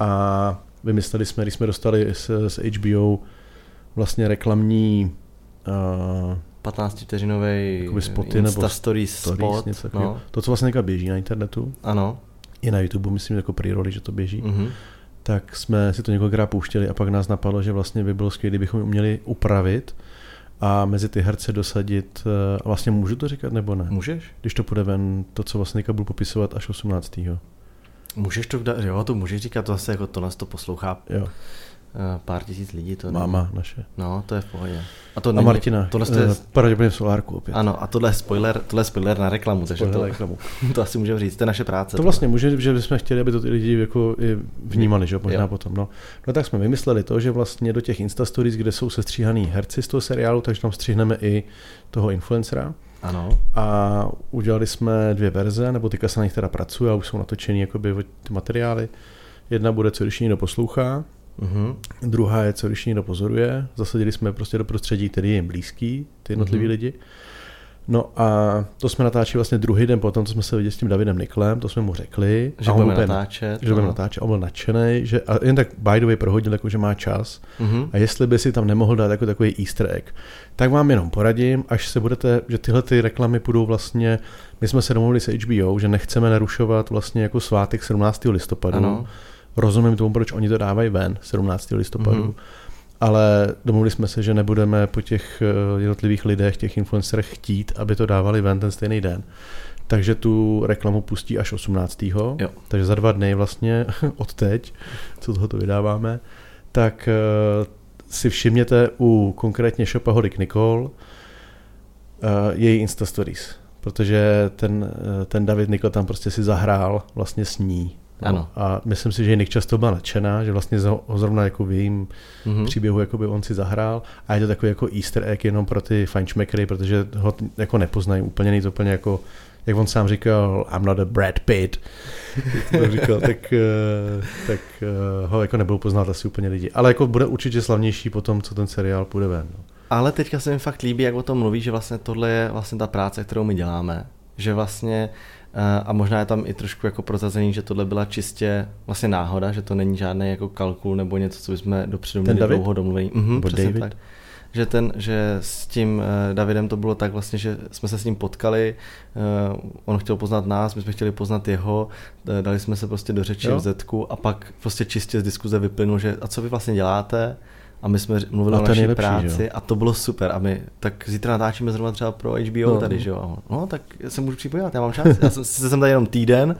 Speaker 1: A vymysleli jsme, když jsme dostali z, z HBO vlastně reklamní uh,
Speaker 2: 15 vteřinový spoty nebo story spot. Něco
Speaker 1: no. To, co vlastně běží na internetu.
Speaker 2: Ano.
Speaker 1: I na YouTube, myslím, jako pre že to běží. Mm-hmm. Tak jsme si to několikrát pouštěli a pak nás napadlo, že vlastně by bylo skvělé, kdybychom uměli upravit a mezi ty herce dosadit, eh, a vlastně můžu to říkat nebo ne?
Speaker 2: Můžeš.
Speaker 1: Když to půjde ven, to, co vlastně budu popisovat až 18.
Speaker 2: Můžeš to, jo, to můžeš říkat, to zase jako to nás to poslouchá. Jo. Eh, pár tisíc lidí. To
Speaker 1: Máma ne... naše.
Speaker 2: No, to je v pohodě.
Speaker 1: A, to a není, Martina, tohle je... Uh, pravděpodobně v solárku opět.
Speaker 2: Ano, a tohle je spoiler, tohle je spoiler na reklamu, takže to, reklamu. [laughs] to asi můžeme říct, to je naše práce.
Speaker 1: To vlastně může, že bychom chtěli, aby to ty lidi jako vnímali, že možná jo. potom. No. no. tak jsme vymysleli to, že vlastně do těch Insta Stories, kde jsou sestříhaný herci z toho seriálu, takže tam stříhneme i toho influencera.
Speaker 2: Ano.
Speaker 1: A udělali jsme dvě verze, nebo teďka se na nich teda pracuje a už jsou natočený jakoby ty materiály. Jedna bude, co když někdo poslouchá, Uh-huh. Druhá je, co když někdo pozoruje. Zasadili jsme prostě do prostředí, který je blízký, ty jednotliví uh-huh. lidi. No a to jsme natáčeli vlastně druhý den potom, co jsme se viděli s tím Davidem Niklem, to jsme mu řekli.
Speaker 2: Že budeme natáčet.
Speaker 1: Že budeme natáčet, on byl nadšený, že, a jen tak by the way prohodil, jako, že má čas. Uh-huh. A jestli by si tam nemohl dát jako takový easter egg, tak vám jenom poradím, až se budete, že tyhle ty reklamy budou vlastně, my jsme se domluvili s HBO, že nechceme narušovat vlastně jako svátek 17. listopadu. Ano rozumím tomu, proč oni to dávají ven 17. listopadu, mm-hmm. ale domluvili jsme se, že nebudeme po těch eh, jednotlivých lidech, těch influencerech chtít, aby to dávali ven ten stejný den. Takže tu reklamu pustí až 18. Jo. Takže za dva dny vlastně [laughs] od teď, co toho to vydáváme, tak uh, si všimněte u konkrétně Shopa Hodik Nicole uh, její Insta Stories, protože ten, ten David Nikol tam prostě si zahrál vlastně s ní
Speaker 2: ano.
Speaker 1: A myslím si, že Nick často byla nadšená, že vlastně ho zrovna jako v jejím mm-hmm. příběhu jako by on si zahrál a je to takový jako easter egg jenom pro ty fajnšmekry, protože ho jako nepoznají úplně, nejde úplně jako jak on sám říkal, I'm not a Brad Pitt, to říkal, [laughs] tak, eh, tak eh, ho jako nebudou poznat asi úplně lidi. Ale jako bude určitě slavnější po tom, co ten seriál půjde ven. No.
Speaker 2: Ale teďka se mi fakt líbí, jak o tom mluví, že vlastně tohle je vlastně ta práce, kterou my děláme. Že vlastně a možná je tam i trošku jako prozazení, že tohle byla čistě vlastně náhoda, že to není žádný jako kalkul nebo něco, co bychom dopředu měli dlouho domluvení.
Speaker 1: Mhm, David?
Speaker 2: Tak. Že, ten, že s tím uh, Davidem to bylo tak vlastně, že jsme se s ním potkali, uh, on chtěl poznat nás, my jsme chtěli poznat jeho, dali jsme se prostě do řeči jo. v Zetku a pak prostě čistě z diskuze vyplynul, že a co vy vlastně děláte? A my jsme mluvili o naší nejlepší, práci jo. a to bylo super a my tak zítra natáčíme zrovna třeba pro HBO no. tady, že jo. No tak se můžu připojit, já mám čas, já jsem, jsem tady jenom týden,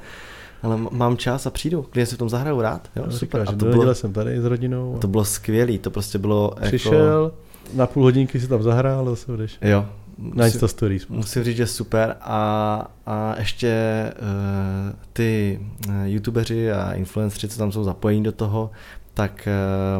Speaker 2: ale mám čas a přijdu, když si v tom zahraju rád. Jo, no,
Speaker 1: super. Říká, a to bylo, jsem tady s rodinou.
Speaker 2: A... To bylo skvělé, to prostě bylo
Speaker 1: Přišel, jako... na půl hodinky si tam zahrál a zase odeš.
Speaker 2: Jo.
Speaker 1: Na Insta Stories.
Speaker 2: Musím říct, že super a, a ještě uh, ty uh, youtubeři a influenceri, co tam jsou zapojení do toho, tak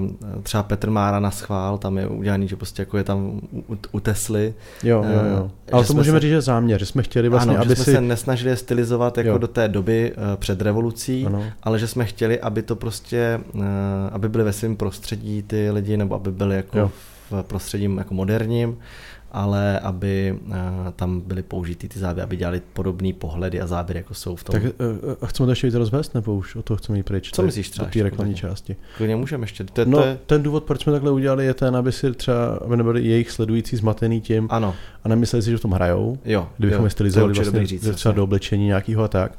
Speaker 2: uh, třeba Petr Mára na schvál, tam je udělaný, že prostě jako je tam u, u Tesly.
Speaker 1: Jo, jo, jo. Uh, Ale to můžeme se, říct, že záměr, že jsme chtěli vlastně,
Speaker 2: ano,
Speaker 1: aby
Speaker 2: že jsme si... se nesnažili stylizovat jako jo. do té doby uh, před revolucí, ano. ale že jsme chtěli, aby to prostě, uh, aby byly ve svém prostředí ty lidi, nebo aby byly jako jo. v prostředím jako moderním ale aby uh, tam byly použity ty záběry, aby dělali podobný pohledy a záběry, jako jsou v tom.
Speaker 1: Tak uh, chceme to ještě víc rozvést, nebo už o to chceme jít pryč?
Speaker 2: Co myslíš třeba?
Speaker 1: Do té reklamní části.
Speaker 2: Klidně můžeme ještě. To,
Speaker 1: no,
Speaker 2: to je...
Speaker 1: ten důvod, proč jsme takhle udělali, je ten, aby si třeba, aby nebyli jejich sledující zmatený tím
Speaker 2: ano.
Speaker 1: a nemysleli si, že v tom hrajou.
Speaker 2: Jo,
Speaker 1: kdybychom
Speaker 2: jo,
Speaker 1: stylizovali vlastně říct, třeba do oblečení nějakého a tak.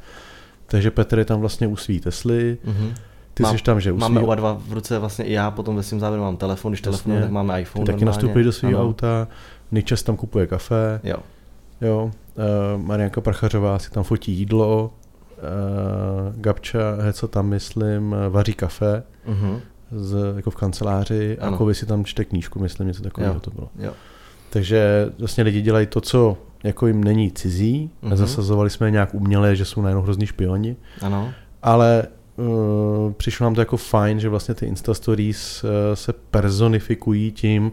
Speaker 1: Takže Petr je tam vlastně u svý Tesly. Mm-hmm. Ty Mám, jsi tam, že
Speaker 2: usí... Máme oba dva v ruce, vlastně i já potom ve svém závěru mám telefon, když telefon, tak máme iPhone.
Speaker 1: Ty taky nastupuješ do svého auta, Nejčas tam kupuje kafe.
Speaker 2: Jo.
Speaker 1: Jo. Uh, Marianka Prachařová si tam fotí jídlo. Uh, Gabča co tam, myslím, vaří kafe. Uh-huh. Z, jako v kanceláři ano. a Kovy si tam čte knížku, myslím, něco takového to bylo.
Speaker 2: Jo.
Speaker 1: Takže vlastně lidi dělají to, co jako jim není cizí, uh-huh. nezasazovali jsme je nějak uměle, že jsou najednou hrozný špioni,
Speaker 2: ano.
Speaker 1: ale uh, přišlo nám to jako fajn, že vlastně ty Insta Stories uh, se personifikují tím,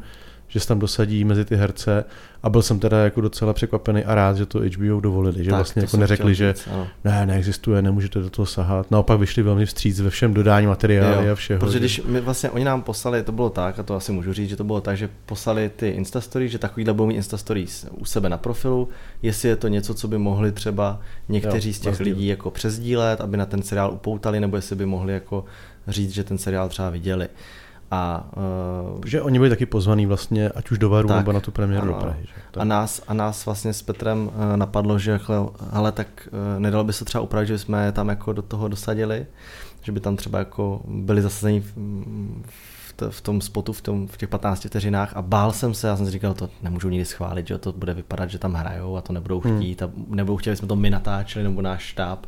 Speaker 1: že se tam dosadí mezi ty herce a byl jsem teda jako docela překvapený a rád, že to HBO dovolili, že tak, vlastně jako neřekli, že říct, ne, neexistuje, nemůžete do toho sahat. Naopak vyšli velmi vstříc ve všem dodání materiály a všeho.
Speaker 2: Protože když my vlastně oni nám poslali, to bylo tak, a to asi můžu říct, že to bylo tak, že poslali ty Instastories, že takovýhle budou mít Instastories u sebe na profilu, jestli je to něco, co by mohli třeba někteří jo, z těch vlastně. lidí jako přezdílet, aby na ten seriál upoutali, nebo jestli by mohli jako říct, že ten seriál třeba viděli. A,
Speaker 1: uh, Protože oni byli taky pozvaní vlastně, ať už do Varu, nebo na tu premiéru ano, do Prahy. Že?
Speaker 2: A, nás, a nás vlastně s Petrem uh, napadlo, že ale tak uh, nedalo by se třeba upravit, že jsme je tam jako do toho dosadili, že by tam třeba jako byli zasazení v, v, v tom spotu, v, tom, v těch 15 vteřinách a bál jsem se, já jsem si říkal, to nemůžu nikdy schválit, že to bude vypadat, že tam hrajou a to nebudou hmm. chtít hmm. a nebudou chtěli, jsme to my natáčeli nebo náš štáb.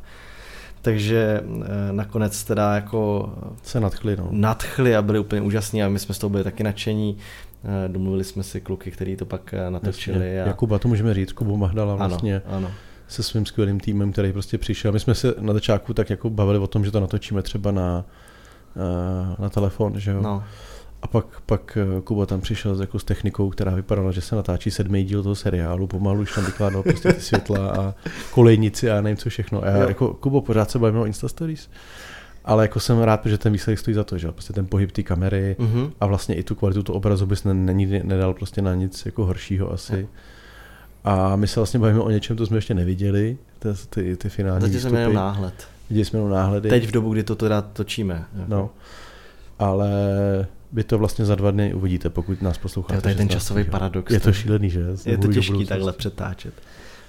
Speaker 2: Takže eh, nakonec teda jako
Speaker 1: se nadchli, no.
Speaker 2: nadchli a byli úplně úžasní a my jsme z toho byli taky nadšení. Eh, domluvili jsme si kluky, kteří to pak eh, natočili.
Speaker 1: A... Jakuba, to můžeme říct, Kubu Mahdala vlastně.
Speaker 2: Ano, ano
Speaker 1: se svým skvělým týmem, který prostě přišel. My jsme se na začátku tak jako bavili o tom, že to natočíme třeba na, na telefon, že jo.
Speaker 2: No.
Speaker 1: A pak, pak eh, Kuba tam přišel jako s technikou, která vypadala, že se natáčí sedmý díl toho seriálu, pomalu už tam vykládal prostě ty světla a kolejnici a nevím co všechno. A já, jako Kubo, pořád se bavíme o Insta Stories. Ale jako jsem rád, že ten výsledek stojí za to, že prostě ten pohyb té kamery mm-hmm. a vlastně i tu kvalitu toho obrazu bys není nedal prostě na nic jako horšího asi. Mm. A my se vlastně bavíme o něčem, to jsme ještě neviděli, ty, ty, ty finální
Speaker 2: Zatím výstupy. jsme jenom náhled.
Speaker 1: Viděli jsme jenom náhledy.
Speaker 2: Teď v dobu, kdy to teda točíme.
Speaker 1: No, ale vy to vlastně za dva dny uvidíte, pokud nás posloucháte.
Speaker 2: Jo, to je ten časový paradox.
Speaker 1: Je to šílený, že?
Speaker 2: Je to těžký takhle přetáčet.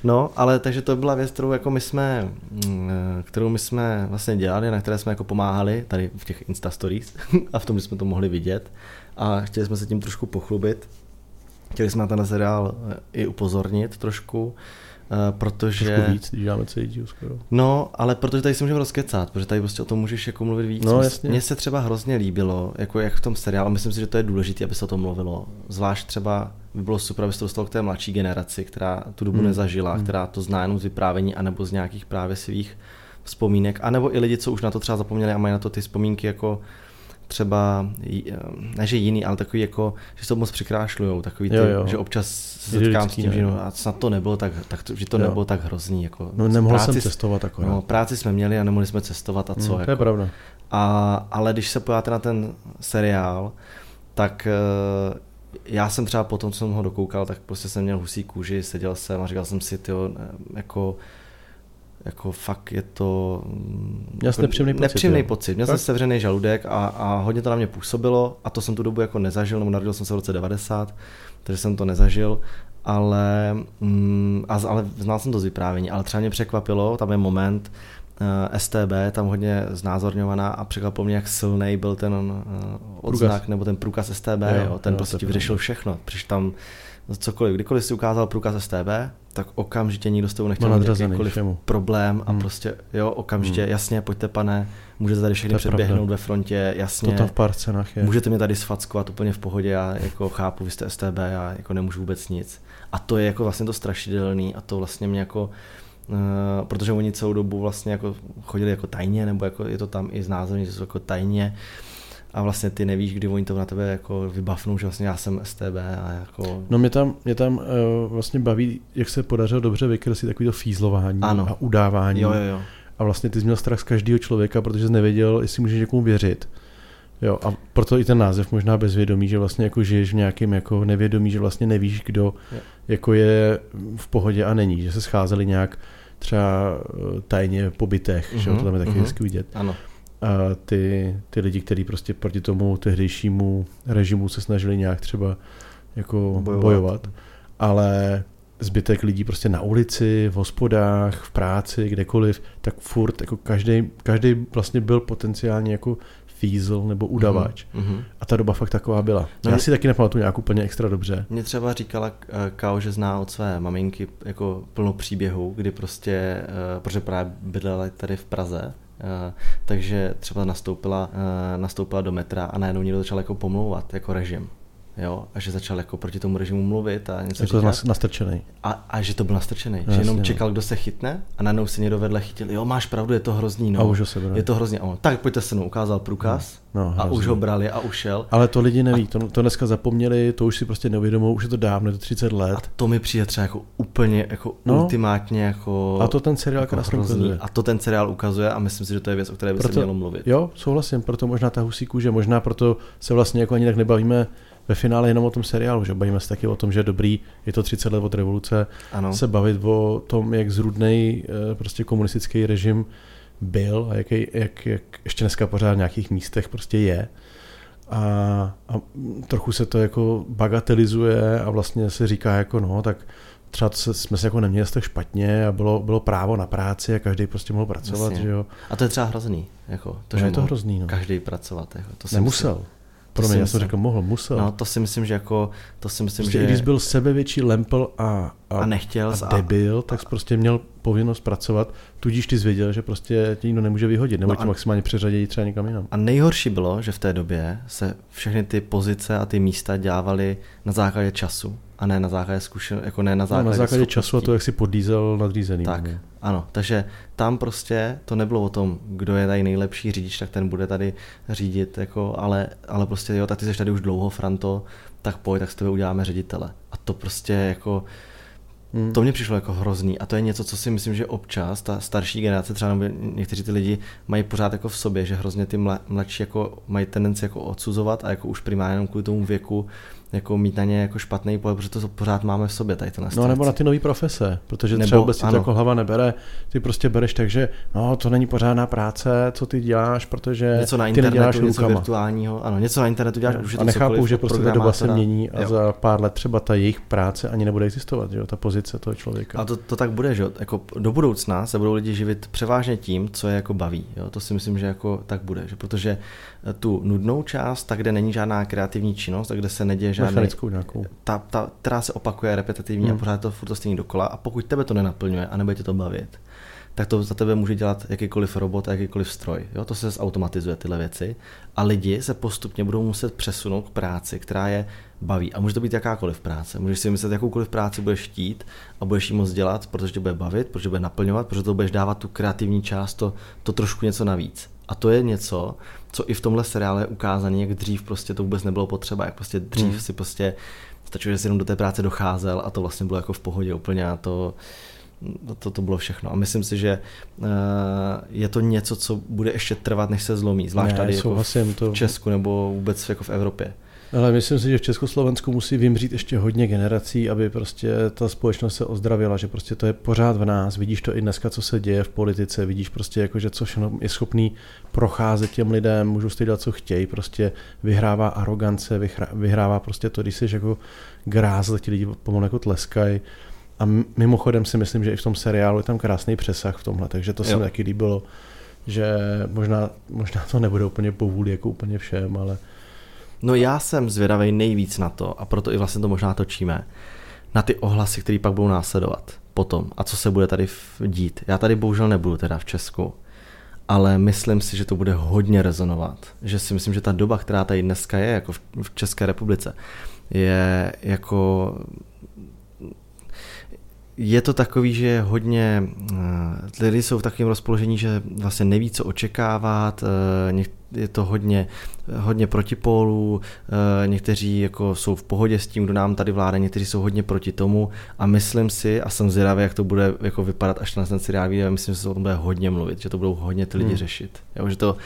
Speaker 2: No, ale takže to byla věc, kterou jako my jsme, mm, kterou my jsme vlastně dělali, na které jsme jako pomáhali tady v těch Insta Stories [laughs] a v tom, že jsme to mohli vidět a chtěli jsme se tím trošku pochlubit. Chtěli jsme na ten seriál i upozornit trošku, Eh, protože...
Speaker 1: Trošku víc, když dáme celý díl skoro.
Speaker 2: No, ale protože tady si můžeme rozkecat, protože tady prostě o tom můžeš jako mluvit víc.
Speaker 1: No, jasně.
Speaker 2: Mně se třeba hrozně líbilo, jako jak v tom seriálu, myslím si, že to je důležité, aby se o tom mluvilo. Zvlášť třeba by bylo super, aby se to dostalo k té mladší generaci, která tu dobu hmm. nezažila, hmm. která to zná jenom z vyprávění, anebo z nějakých právě svých vzpomínek, anebo i lidi, co už na to třeba zapomněli a mají na to ty vzpomínky jako třeba, eh, ne že jiný, ale takový jako, že se to moc přikrášlujou, takový ty, jo, jo. že občas se setkám s tím, že no, a snad to nebylo tak, tak že to jo. nebylo tak hrozný. Jako,
Speaker 1: no nemohl práci, jsem cestovat akorát. No,
Speaker 2: práci jsme měli a nemohli jsme cestovat a co. Hmm,
Speaker 1: to
Speaker 2: jako.
Speaker 1: je pravda.
Speaker 2: A, ale když se podíváte na ten seriál, tak uh, já jsem třeba po tom, co jsem ho dokoukal, tak prostě jsem měl husí kůži, seděl jsem a říkal jsem si, tyjo, jako jako fakt je to
Speaker 1: Měl jako nepříjemný pocit.
Speaker 2: Nepříjemný pocit. Měl jsem sevřený žaludek a, a hodně to na mě působilo a to jsem tu dobu jako nezažil, nebo narodil jsem se v roce 90, takže jsem to nezažil, ale, mm, ale znal jsem to z vyprávění, ale třeba mě překvapilo, tam je moment, uh, eh, STB tam hodně znázorňovaná a překvapilo mě, jak silný byl ten uh, odznak průkaz. nebo ten průkaz STB, jo, jo, ten jo, prostě vyřešil všechno. Přišel tam cokoliv, kdykoliv si ukázal průkaz STB, tak okamžitě nikdo s tebou nechtěl mít jakýkoliv problém a hmm. prostě, jo, okamžitě, hmm. jasně, pojďte pane, můžete tady všechny předběhnout pravda. ve frontě, jasně.
Speaker 1: To tam v pár cenách je.
Speaker 2: Můžete mě tady sfackovat úplně v pohodě, já jako chápu, vy jste STB, já jako nemůžu vůbec nic. A to je jako vlastně to strašidelný a to vlastně mě jako Uh, protože oni celou dobu vlastně jako chodili jako tajně, nebo jako je to tam i znázorně, že jsou jako tajně a vlastně ty nevíš, kdy oni to na tebe jako vybavnou, že vlastně já jsem STB a jako...
Speaker 1: No mě tam, mě tam uh, vlastně baví, jak se podařilo dobře vykreslit takový to fízlování
Speaker 2: ano.
Speaker 1: a udávání.
Speaker 2: Jo, jo, jo.
Speaker 1: A vlastně ty jsi měl strach z každého člověka, protože jsi nevěděl, jestli můžeš někomu věřit. Jo, a proto i ten název možná bezvědomí, že vlastně jako žiješ v nějakém jako nevědomí, že vlastně nevíš, kdo jo. jako je v pohodě a není, že se scházeli nějak třeba eh, tajně po bytech, mm-hmm, že to mhm, tam je taky mm-hmm. hezky vidět.
Speaker 2: Ano.
Speaker 1: A ty, ty lidi, kteří prostě proti tomu tehdejšímu režimu se snažili nějak třeba jako bojovat, bojovat ale zbytek lidí prostě na ulici, v hospodách, v práci, kdekoliv, tak furt jako každý, každý vlastně byl potenciálně jako fízl nebo udavač. Mm-hmm. A ta doba fakt taková byla. No Já si taky nepamatuju nějak úplně extra dobře.
Speaker 2: Mě třeba říkala eh, Kao, že zná od své maminky jako plno příběhů, kdy prostě, eh, protože právě bydlela tady v Praze, takže třeba nastoupila, nastoupila do metra a najednou někdo začal jako pomlouvat, jako režim jo, a že začal jako proti tomu režimu mluvit a něco
Speaker 1: jako říkat. nastrčený.
Speaker 2: A, a, že to byl nastrčený, no, že jenom čekal, kdo se chytne a najednou si někdo vedle chytil, jo, máš pravdu, je to hrozný, no.
Speaker 1: A už ho sebrali.
Speaker 2: Je to hrozný, a on, tak pojďte se mnou, ukázal průkaz no, no, a už ho brali a ušel.
Speaker 1: Ale to lidi neví, a, to, to dneska zapomněli, to už si prostě neuvědomují, už je to dávno, je to 30 let. A
Speaker 2: to mi přijde třeba jako úplně, jako no, ultimátně jako
Speaker 1: A to ten seriál jako krásně ukazuje.
Speaker 2: A to ten seriál ukazuje a myslím si, že to je věc, o které by proto, se mělo mluvit.
Speaker 1: Jo, souhlasím, proto možná ta husí kůže, možná proto se vlastně jako ani tak nebavíme ve finále jenom o tom seriálu, že bavíme se taky o tom, že je dobrý, je to 30 let od revoluce,
Speaker 2: ano.
Speaker 1: se bavit o tom, jak zrudný eh, prostě komunistický režim byl a jak, jak, jak ještě dneska pořád v nějakých místech prostě je. A, a trochu se to jako bagatelizuje a vlastně se říká jako no, tak třeba se, jsme se jako neměli tak špatně a bylo, bylo právo na práci a každý prostě mohl pracovat, že jo.
Speaker 2: A to je třeba hrozný, jako to,
Speaker 1: no, že je to hrozný, no.
Speaker 2: každý pracovat. Jako, to
Speaker 1: Nemusel. Myslím. Pro mě, já jsem řekl, mohl, musel.
Speaker 2: No, to si myslím, že jako, to si myslím,
Speaker 1: prostě
Speaker 2: že...
Speaker 1: když byl sebevětší lempel a,
Speaker 2: a, a nechtěl
Speaker 1: a debil, a, tak jsi prostě měl povinnost pracovat, tudíž ty jsi věděl, že prostě tě nikdo nemůže vyhodit, nebo no tě maximálně přeřadit třeba někam jinam.
Speaker 2: A nejhorší bylo, že v té době se všechny ty pozice a ty místa dělávaly na základě času a ne na základě zkušen, jako ne na základě, no,
Speaker 1: na základě času a to, jak si podízel nadřízený.
Speaker 2: Tak, ne? ano, takže tam prostě to nebylo o tom, kdo je tady nejlepší řidič, tak ten bude tady řídit, jako, ale, ale prostě jo, tak ty jsi tady už dlouho, Franto, tak pojď, tak s tebe uděláme ředitele. A to prostě jako, Hmm. To mě přišlo jako hrozný a to je něco, co si myslím, že občas ta starší generace, třeba nebo někteří ty lidi mají pořád jako v sobě, že hrozně ty mladší jako mají tendenci jako odsuzovat a jako už primárně kvůli tomu věku jako mít na ně jako špatný pohled, protože to pořád máme v sobě tady to
Speaker 1: No nebo na ty nové profese, protože nebo, třeba vůbec si to jako hlava nebere, ty prostě bereš tak, že no to není pořádná práce, co ty děláš, protože
Speaker 2: něco na
Speaker 1: internetu, ty
Speaker 2: neděláš něco rukama. virtuálního, ano, něco na internetu děláš, už je
Speaker 1: to A nechápu, že prostě ta doba se mění a jo. za pár let třeba ta jejich práce ani nebude existovat, že jo, ta pozice toho člověka.
Speaker 2: A to, to tak bude, že jo, jako do budoucna se budou lidi živit převážně tím, co je jako baví, jo, to si myslím, že jako tak bude, že protože tu nudnou část, tak kde není žádná kreativní činnost, tak kde se neděje žádná
Speaker 1: nějakou.
Speaker 2: Ta, ta, která se opakuje repetitivně hmm. a pořád to furt to stejný dokola a pokud tebe to nenaplňuje a nebude tě to bavit, tak to za tebe může dělat jakýkoliv robot a jakýkoliv stroj. Jo? To se zautomatizuje tyhle věci a lidi se postupně budou muset přesunout k práci, která je baví. A může to být jakákoliv práce. Můžeš si myslet, jakoukoliv práci budeš chtít a budeš ji moc dělat, protože tě bude bavit, protože bude naplňovat, protože to budeš dávat tu kreativní část, to, to trošku něco navíc. A to je něco, co i v tomhle seriále je ukázané, jak dřív prostě to vůbec nebylo potřeba, jak prostě dřív hmm. si prostě stačilo, že jsi jenom do té práce docházel a to vlastně bylo jako v pohodě úplně a to, to, to bylo všechno. A myslím si, že uh, je to něco, co bude ještě trvat, než se zlomí, zvlášť ne, tady jako v, to... v Česku nebo vůbec jako v Evropě.
Speaker 1: Ale myslím si, že v Československu musí vymřít ještě hodně generací, aby prostě ta společnost se ozdravila, že prostě to je pořád v nás. Vidíš to i dneska, co se děje v politice, vidíš prostě jako, že co všechno je schopný procházet těm lidem, můžou si dělat, co chtějí, prostě vyhrává arogance, vyhrává prostě to, když jsi jako gráz, ti lidi pomalu jako tleskají. A mimochodem si myslím, že i v tom seriálu je tam krásný přesah v tomhle, takže to se mi taky líbilo, že možná, možná to nebude úplně povůli jako úplně všem, ale
Speaker 2: No já jsem zvědavý nejvíc na to a proto i vlastně to možná točíme. Na ty ohlasy, které pak budou následovat potom a co se bude tady dít. Já tady bohužel nebudu teda v Česku, ale myslím si, že to bude hodně rezonovat. Že si myslím, že ta doba, která tady dneska je, jako v České republice, je jako je to takový, že hodně eh, lidi jsou v takovém rozpoložení, že vlastně neví, co očekávat, eh, je to hodně, hodně protipólů, eh, někteří jako jsou v pohodě s tím, kdo nám tady vládne, někteří jsou hodně proti tomu a myslím si, a jsem zvědavý, jak to bude jako vypadat, až na ten seriál vyjde, myslím, že se o tom bude hodně mluvit, že to budou hodně ty lidi hmm. řešit. Jo, že to,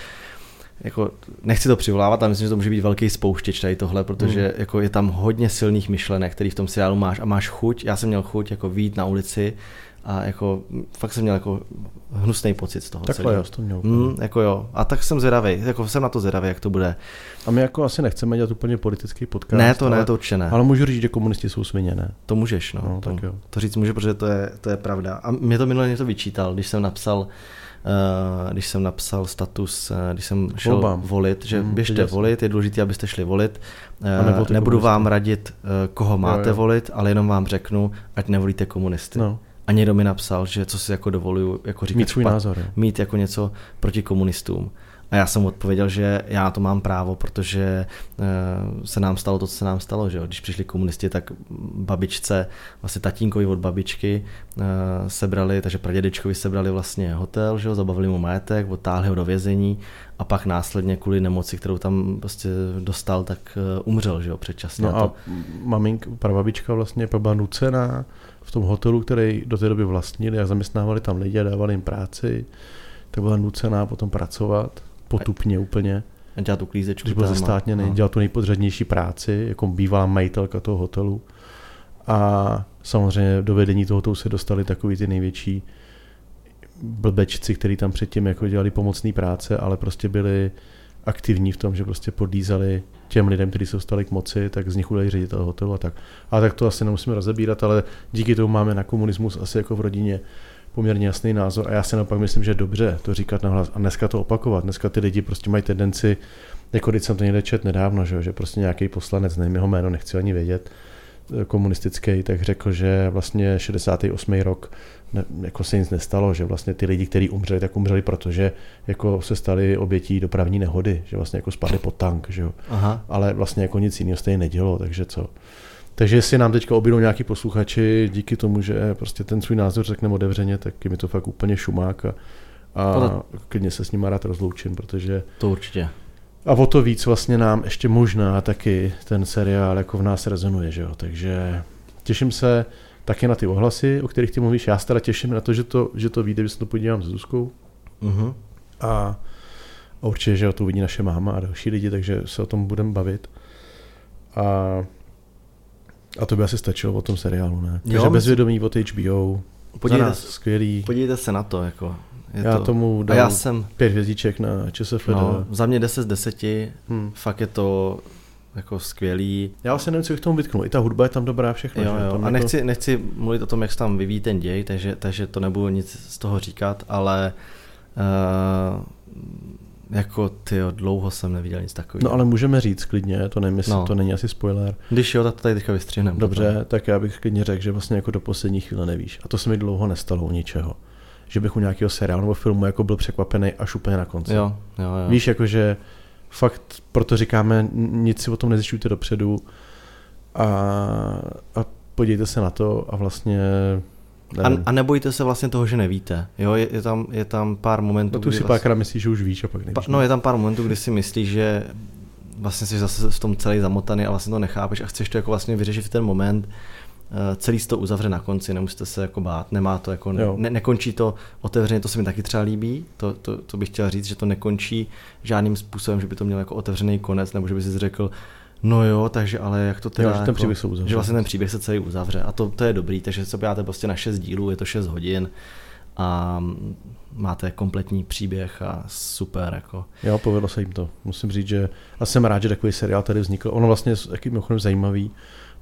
Speaker 2: jako, nechci to přivolávat, ale myslím, že to může být velký spouštěč tady tohle, protože mm. jako je tam hodně silných myšlenek, který v tom seriálu máš a máš chuť, já jsem měl chuť jako vít na ulici a jako fakt jsem měl jako hnusný pocit z toho
Speaker 1: Takhle celého. jo, to měl.
Speaker 2: Mm, jako jo. A tak jsem zvědavý, jako jsem na to zvědavý, jak to bude.
Speaker 1: A my jako asi nechceme dělat úplně politický podcast.
Speaker 2: Ne, to ale, ne, to určitě ne.
Speaker 1: Ale můžu říct, že komunisti jsou svině, ne?
Speaker 2: To můžeš, no. no to, tak jo. to říct může, protože to je, to je pravda. A mě to minule něco vyčítal, když jsem napsal Uh, když jsem napsal status, uh, když jsem šel Volbám. volit, že hmm, běžte volit, je důležité, abyste šli volit. Uh, nebudu vám radit, koho máte jo, jo. volit, ale jenom vám řeknu, ať nevolíte komunisty. No. A někdo mi napsal, že co si jako dovoluju jako říkat
Speaker 1: mít svůj názor.
Speaker 2: Mít jako něco proti komunistům. A já jsem odpověděl, že já to mám právo, protože eh, se nám stalo to, co se nám stalo. Že jo? Když přišli komunisti, tak babičce, vlastně tatínkovi od babičky eh, sebrali, takže pradědečkovi sebrali vlastně hotel, že jo? zabavili mu majetek, odtáhli ho do vězení a pak následně kvůli nemoci, kterou tam prostě dostal, tak eh, umřel že jo? předčasně.
Speaker 1: No a, a mamink, prababička vlastně byla nucená v tom hotelu, který do té doby vlastnili a zaměstnávali tam lidi a dávali jim práci, tak byla nucená potom pracovat potupně úplně.
Speaker 2: A dělá tu klízečku.
Speaker 1: Když byl zestátněný, no. dělal tu nejpodřadnější práci, jako bývalá majitelka toho hotelu. A samozřejmě do vedení toho hotelu se dostali takový ty největší blbečci, kteří tam předtím jako dělali pomocné práce, ale prostě byli aktivní v tom, že prostě podlízali těm lidem, kteří se dostali k moci, tak z nich udělali ředitel hotelu a tak. A tak to asi nemusíme rozebírat, ale díky tomu máme na komunismus asi jako v rodině poměrně jasný názor a já si naopak myslím, že je dobře to říkat nahlas a dneska to opakovat. Dneska ty lidi prostě mají tendenci, jako když jsem to někde čet nedávno, že, že prostě nějaký poslanec, nevím jeho jméno, nechci ani vědět, komunistický, tak řekl, že vlastně 68. rok ne, jako se nic nestalo, že vlastně ty lidi, kteří umřeli, tak umřeli, protože jako se stali obětí dopravní nehody, že vlastně jako spadli pod tank, že jo. Aha. Ale vlastně jako nic jiného stejně nedělo, takže co. Takže jestli nám teďka objedou nějaký posluchači díky tomu, že prostě ten svůj názor řekneme otevřeně, tak je mi to fakt úplně šumák a, a klidně se s ním rád rozloučím, protože...
Speaker 2: To určitě.
Speaker 1: A o to víc vlastně nám ještě možná taky ten seriál jako v nás rezonuje, že jo? Takže těším se taky na ty ohlasy, o kterých ty mluvíš. Já se teda těším na to, že to, že to vyjde, že se to podívám s Zuzkou. Uh-huh. A, a určitě, že to uvidí naše máma a další lidi, takže se o tom budeme bavit. A a to by asi stačilo o tom seriálu, ne? Jo, Takže bezvědomí od HBO, podívejte, nás, skvělý.
Speaker 2: Podívejte se na to, jako.
Speaker 1: Je já to... tomu dám já jsem... pět hvězdiček na ČSFD. No,
Speaker 2: za mě 10 z 10, hmm. fakt je to jako skvělý.
Speaker 1: Já asi nevím, co bych tomu vytknul. I ta hudba je tam dobrá, všechno.
Speaker 2: Jo, jo. A jako... nechci, nechci mluvit o tom, jak se tam vyvíjí ten děj, takže, takže to nebudu nic z toho říkat, ale uh, jako ty dlouho jsem neviděl nic takového.
Speaker 1: No ale můžeme říct klidně, to nevím, no. to není asi spoiler.
Speaker 2: Když jo, tak to tady teďka vystřihneme.
Speaker 1: Dobře, potom. tak já bych klidně řekl, že vlastně jako do poslední chvíle nevíš. A to se mi dlouho nestalo u ničeho. Že bych u nějakého seriálu nebo filmu jako byl překvapený až úplně na konci.
Speaker 2: Jo, jo, jo.
Speaker 1: Víš, jakože fakt proto říkáme, nic si o tom nezjišťujte dopředu a, a podívejte se na to a vlastně
Speaker 2: a, a nebojte se vlastně toho, že nevíte. Jo, je, je, tam, je tam pár momentů.
Speaker 1: No tu si vlastně, párkrát myslíš, že už víš a pak nevíš. Pa,
Speaker 2: no, je tam pár momentů, kdy si myslíš, že vlastně jsi zase v tom celý zamotaný a vlastně to nechápeš a chceš to jako vlastně vyřešit v ten moment. Eh, celý se to uzavře na konci, nemusíte se jako bát, nemá to jako, ne, nekončí to otevřeně, to se mi taky třeba líbí, to, to, to bych chtěl říct, že to nekončí žádným způsobem, že by to mělo jako otevřený konec, nebo že by si řekl, No jo, takže ale jak to teda... Jo,
Speaker 1: že ten jako- příběh se
Speaker 2: uzavře. Že vlastně ten příběh se celý uzavře a to, to je dobrý, takže se podíváte prostě na 6 dílů, je to 6 hodin a máte kompletní příběh a super. Jako.
Speaker 1: Jo, povedlo se jim to. Musím říct, že a jsem rád, že takový seriál tady vznikl. Ono vlastně je jaký mimochodem zajímavý,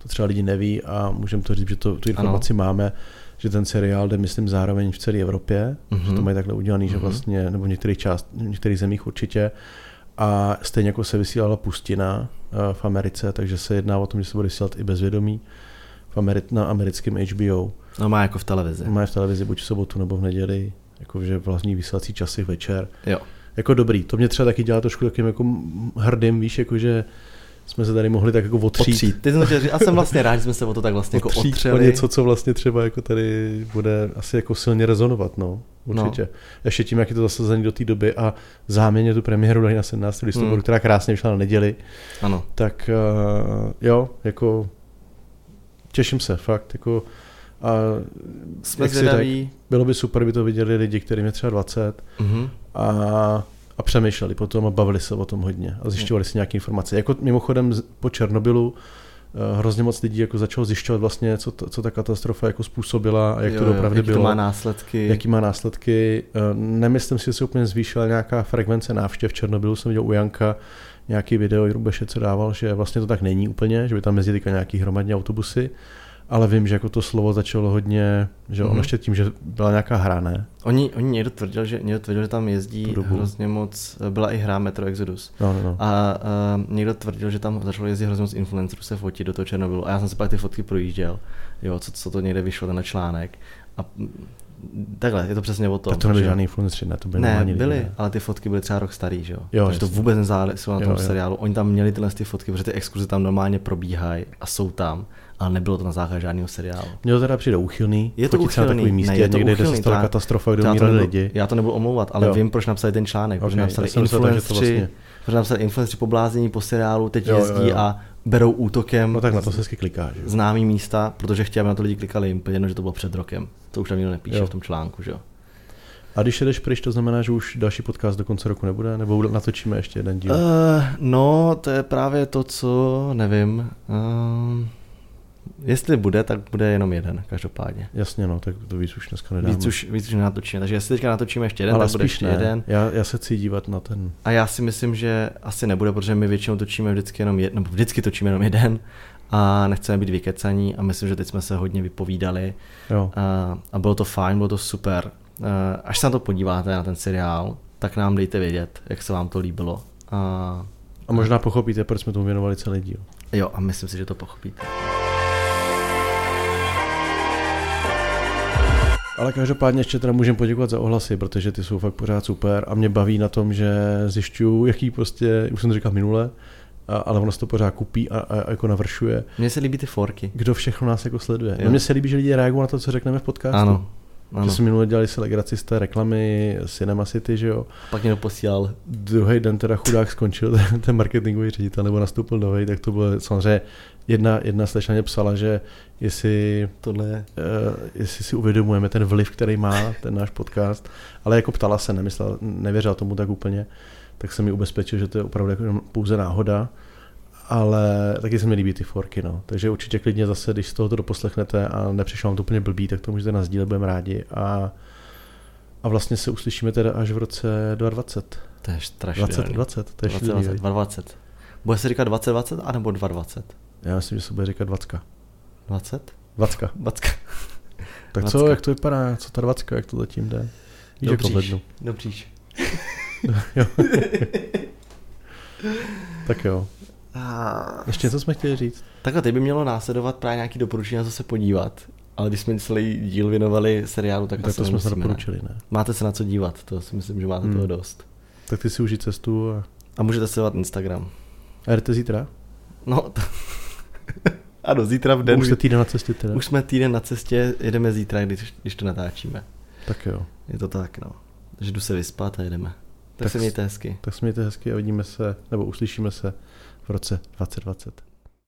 Speaker 1: to třeba lidi neví a můžeme to říct, že to, tu informaci ano. máme, že ten seriál jde, myslím, zároveň v celé Evropě, mm-hmm. že to mhm. mají takhle udělaný, mm-hmm. že mhm. vlastně, nebo v některých, část, v některých zemích určitě, a stejně jako se vysílala Pustina v Americe, takže se jedná o tom, že se bude vysílat i bezvědomí v Ameri- na americkém HBO.
Speaker 2: No má jako v televizi.
Speaker 1: Má v televizi buď v sobotu nebo v neděli, jakože vlastní vysílací časy večer.
Speaker 2: Jo.
Speaker 1: Jako dobrý, to mě třeba taky dělá trošku takým jako hrdým, víš, jakože jsme se tady mohli tak jako otřít. otřít.
Speaker 2: Ty jsem říct, a jsem vlastně rád, že jsme se o to tak vlastně jako otřít jako otřeli.
Speaker 1: něco, co vlastně třeba jako tady bude asi jako silně rezonovat, no. Určitě. No. Ještě tím, jak je to zasazení do té doby a záměně tu premiéru dají na 17. listopadu, hmm. která krásně vyšla na neděli.
Speaker 2: Ano.
Speaker 1: Tak uh, jo, jako těším se, fakt, jako a
Speaker 2: jsme zvědaví.
Speaker 1: Tak, bylo by super, by to viděli lidi, kterým je třeba 20 mm-hmm. a a přemýšleli potom a bavili se o tom hodně a zjišťovali si nějaké informace. Jako mimochodem po Černobylu eh, hrozně moc lidí jako začalo zjišťovat vlastně, co, to, co ta katastrofa jako způsobila a jak jo, to opravdu
Speaker 2: jaký
Speaker 1: bylo.
Speaker 2: To má následky.
Speaker 1: Jaký má následky. Eh, nemyslím si, že se úplně zvýšila nějaká frekvence návštěv v Černobylu. Jsem viděl u Janka nějaký video, Rubeše, co dával, že vlastně to tak není úplně, že by tam mezi nějaký hromadní autobusy ale vím, že jako to slovo začalo hodně, že mm-hmm. ono ještě tím, že byla nějaká hra, ne?
Speaker 2: Oni, oni někdo tvrdil, že, někdo tvrdil, že tam jezdí hrozně moc, byla i hra Metro Exodus.
Speaker 1: No, no, no.
Speaker 2: A, a někdo tvrdil, že tam začalo jezdit hrozně moc influencerů se fotit do toho Černobylu. A já jsem se pak ty fotky projížděl, jo, co, co to někde vyšlo, ten článek. A Takhle, je to přesně o tom.
Speaker 1: Tak to nebyly žádný influenceri, ne? To byly
Speaker 2: ne,
Speaker 1: lidi,
Speaker 2: byly, ne? ale ty fotky byly třeba rok starý, že jo?
Speaker 1: jo
Speaker 2: Takže to vůbec nezáleželo na tom jo, jo. seriálu. Oni tam měli tyhle ty fotky, protože ty exkurze tam normálně probíhají a jsou tam ale nebylo to na základě žádného seriálu.
Speaker 1: Mělo teda přijde úchylný,
Speaker 2: je to úchylný,
Speaker 1: na takový místě, ne, je to někde, kde se stala katastrofa, kde umírali lidi.
Speaker 2: Já to nebudu omlouvat, ale jo. vím, proč napsali ten článek, okay, protože napsali influenceri, vlastně... protože napsali influenceri poblázení po seriálu, teď jo, jezdí jo, jo. a berou útokem
Speaker 1: no tak na to se hezky kliká, že?
Speaker 2: známý místa, protože chtěli, aby na to lidi klikali, jim jedno, že to bylo před rokem. To už tam nikdo nepíše jo. v tom článku, že jo.
Speaker 1: A když jedeš pryč, to znamená, že už další podcast do konce roku nebude? Nebo natočíme ještě jeden díl? Uh,
Speaker 2: no, to je právě to, co nevím. Uh, Jestli bude, tak bude jenom jeden, každopádně.
Speaker 1: Jasně, no, tak to víc už dneska nedáme.
Speaker 2: Víc už, víc už nenatočíme, takže jestli teďka natočíme ještě jeden, Ale tak bude ještě ne. jeden.
Speaker 1: Já, já se chci dívat na ten.
Speaker 2: A já si myslím, že asi nebude, protože my většinou točíme vždycky jenom jeden, nebo vždycky točíme jenom jeden a nechceme být vykecaní a myslím, že teď jsme se hodně vypovídali
Speaker 1: jo.
Speaker 2: A, a bylo to fajn, bylo to super. Až se na to podíváte, na ten seriál, tak nám dejte vědět, jak se vám to líbilo. A,
Speaker 1: a možná pochopíte, proč jsme tomu věnovali celý díl.
Speaker 2: Jo, a myslím si, že to pochopíte.
Speaker 1: Ale každopádně ještě teda můžeme poděkovat za ohlasy, protože ty jsou fakt pořád super a mě baví na tom, že zjišťuju, jaký prostě, už jsem to říkal minule, a, ale ono se to pořád kupí a, a, a jako navršuje.
Speaker 2: Mně se líbí ty forky.
Speaker 1: Kdo všechno nás jako sleduje. No, mně se líbí, že lidi reagují na to, co řekneme v podcastu.
Speaker 2: Ano. Ano.
Speaker 1: Že jsme minule dělali si legraci z té reklamy Cinema City, že jo.
Speaker 2: Pak mě posílal.
Speaker 1: Druhý den teda chudák skončil, [laughs] ten marketingový ředitel, nebo nastoupil nový, tak to bylo samozřejmě jedna, jedna slečna mě psala, že jestli,
Speaker 2: Tohle je.
Speaker 1: Uh, jestli si uvědomujeme ten vliv, který má ten náš podcast, ale jako ptala se, nemyslela, nevěřila tomu tak úplně, tak jsem mi ubezpečil, že to je opravdu jako pouze náhoda, ale taky se mi líbí ty forky, no. Takže určitě klidně zase, když z toho to doposlechnete a nepřišlo vám to úplně blbý, tak to můžete nazdílet, budeme rádi a a vlastně se uslyšíme teda až v roce 2020.
Speaker 2: To je strašně.
Speaker 1: 2020, to je
Speaker 2: 2020, 2020. Bude se říkat 2020 anebo 2020?
Speaker 1: Já myslím, že se bude říkat 20.
Speaker 2: 20?
Speaker 1: 20.
Speaker 2: 20.
Speaker 1: Tak co, jak to vypadá? Co ta 20, jak to zatím jde?
Speaker 2: Víš, Dobříš. Dobříš. [laughs]
Speaker 1: jo. tak jo. Ještě něco jsme chtěli říct?
Speaker 2: Takhle, teď by mělo následovat právě nějaký doporučení na co se podívat. Ale když jsme celý díl věnovali seriálu, tak,
Speaker 1: tak asi to jsme se doporučili, ne?
Speaker 2: Máte se na co dívat, to si myslím, že máte hmm. toho dost.
Speaker 1: Tak ty si užij cestu a...
Speaker 2: A můžete sledovat Instagram.
Speaker 1: A jdete zítra?
Speaker 2: No, to... [laughs] ano, zítra v den.
Speaker 1: Už jste týden na cestě teda.
Speaker 2: Už jsme týden na cestě, jedeme zítra, když, když to natáčíme.
Speaker 1: Tak jo.
Speaker 2: Je to tak, no. Takže jdu se vyspat a jedeme. Tak, tak se mějte hezky.
Speaker 1: Tak se mějte hezky a vidíme se, nebo uslyšíme se v roce 2020.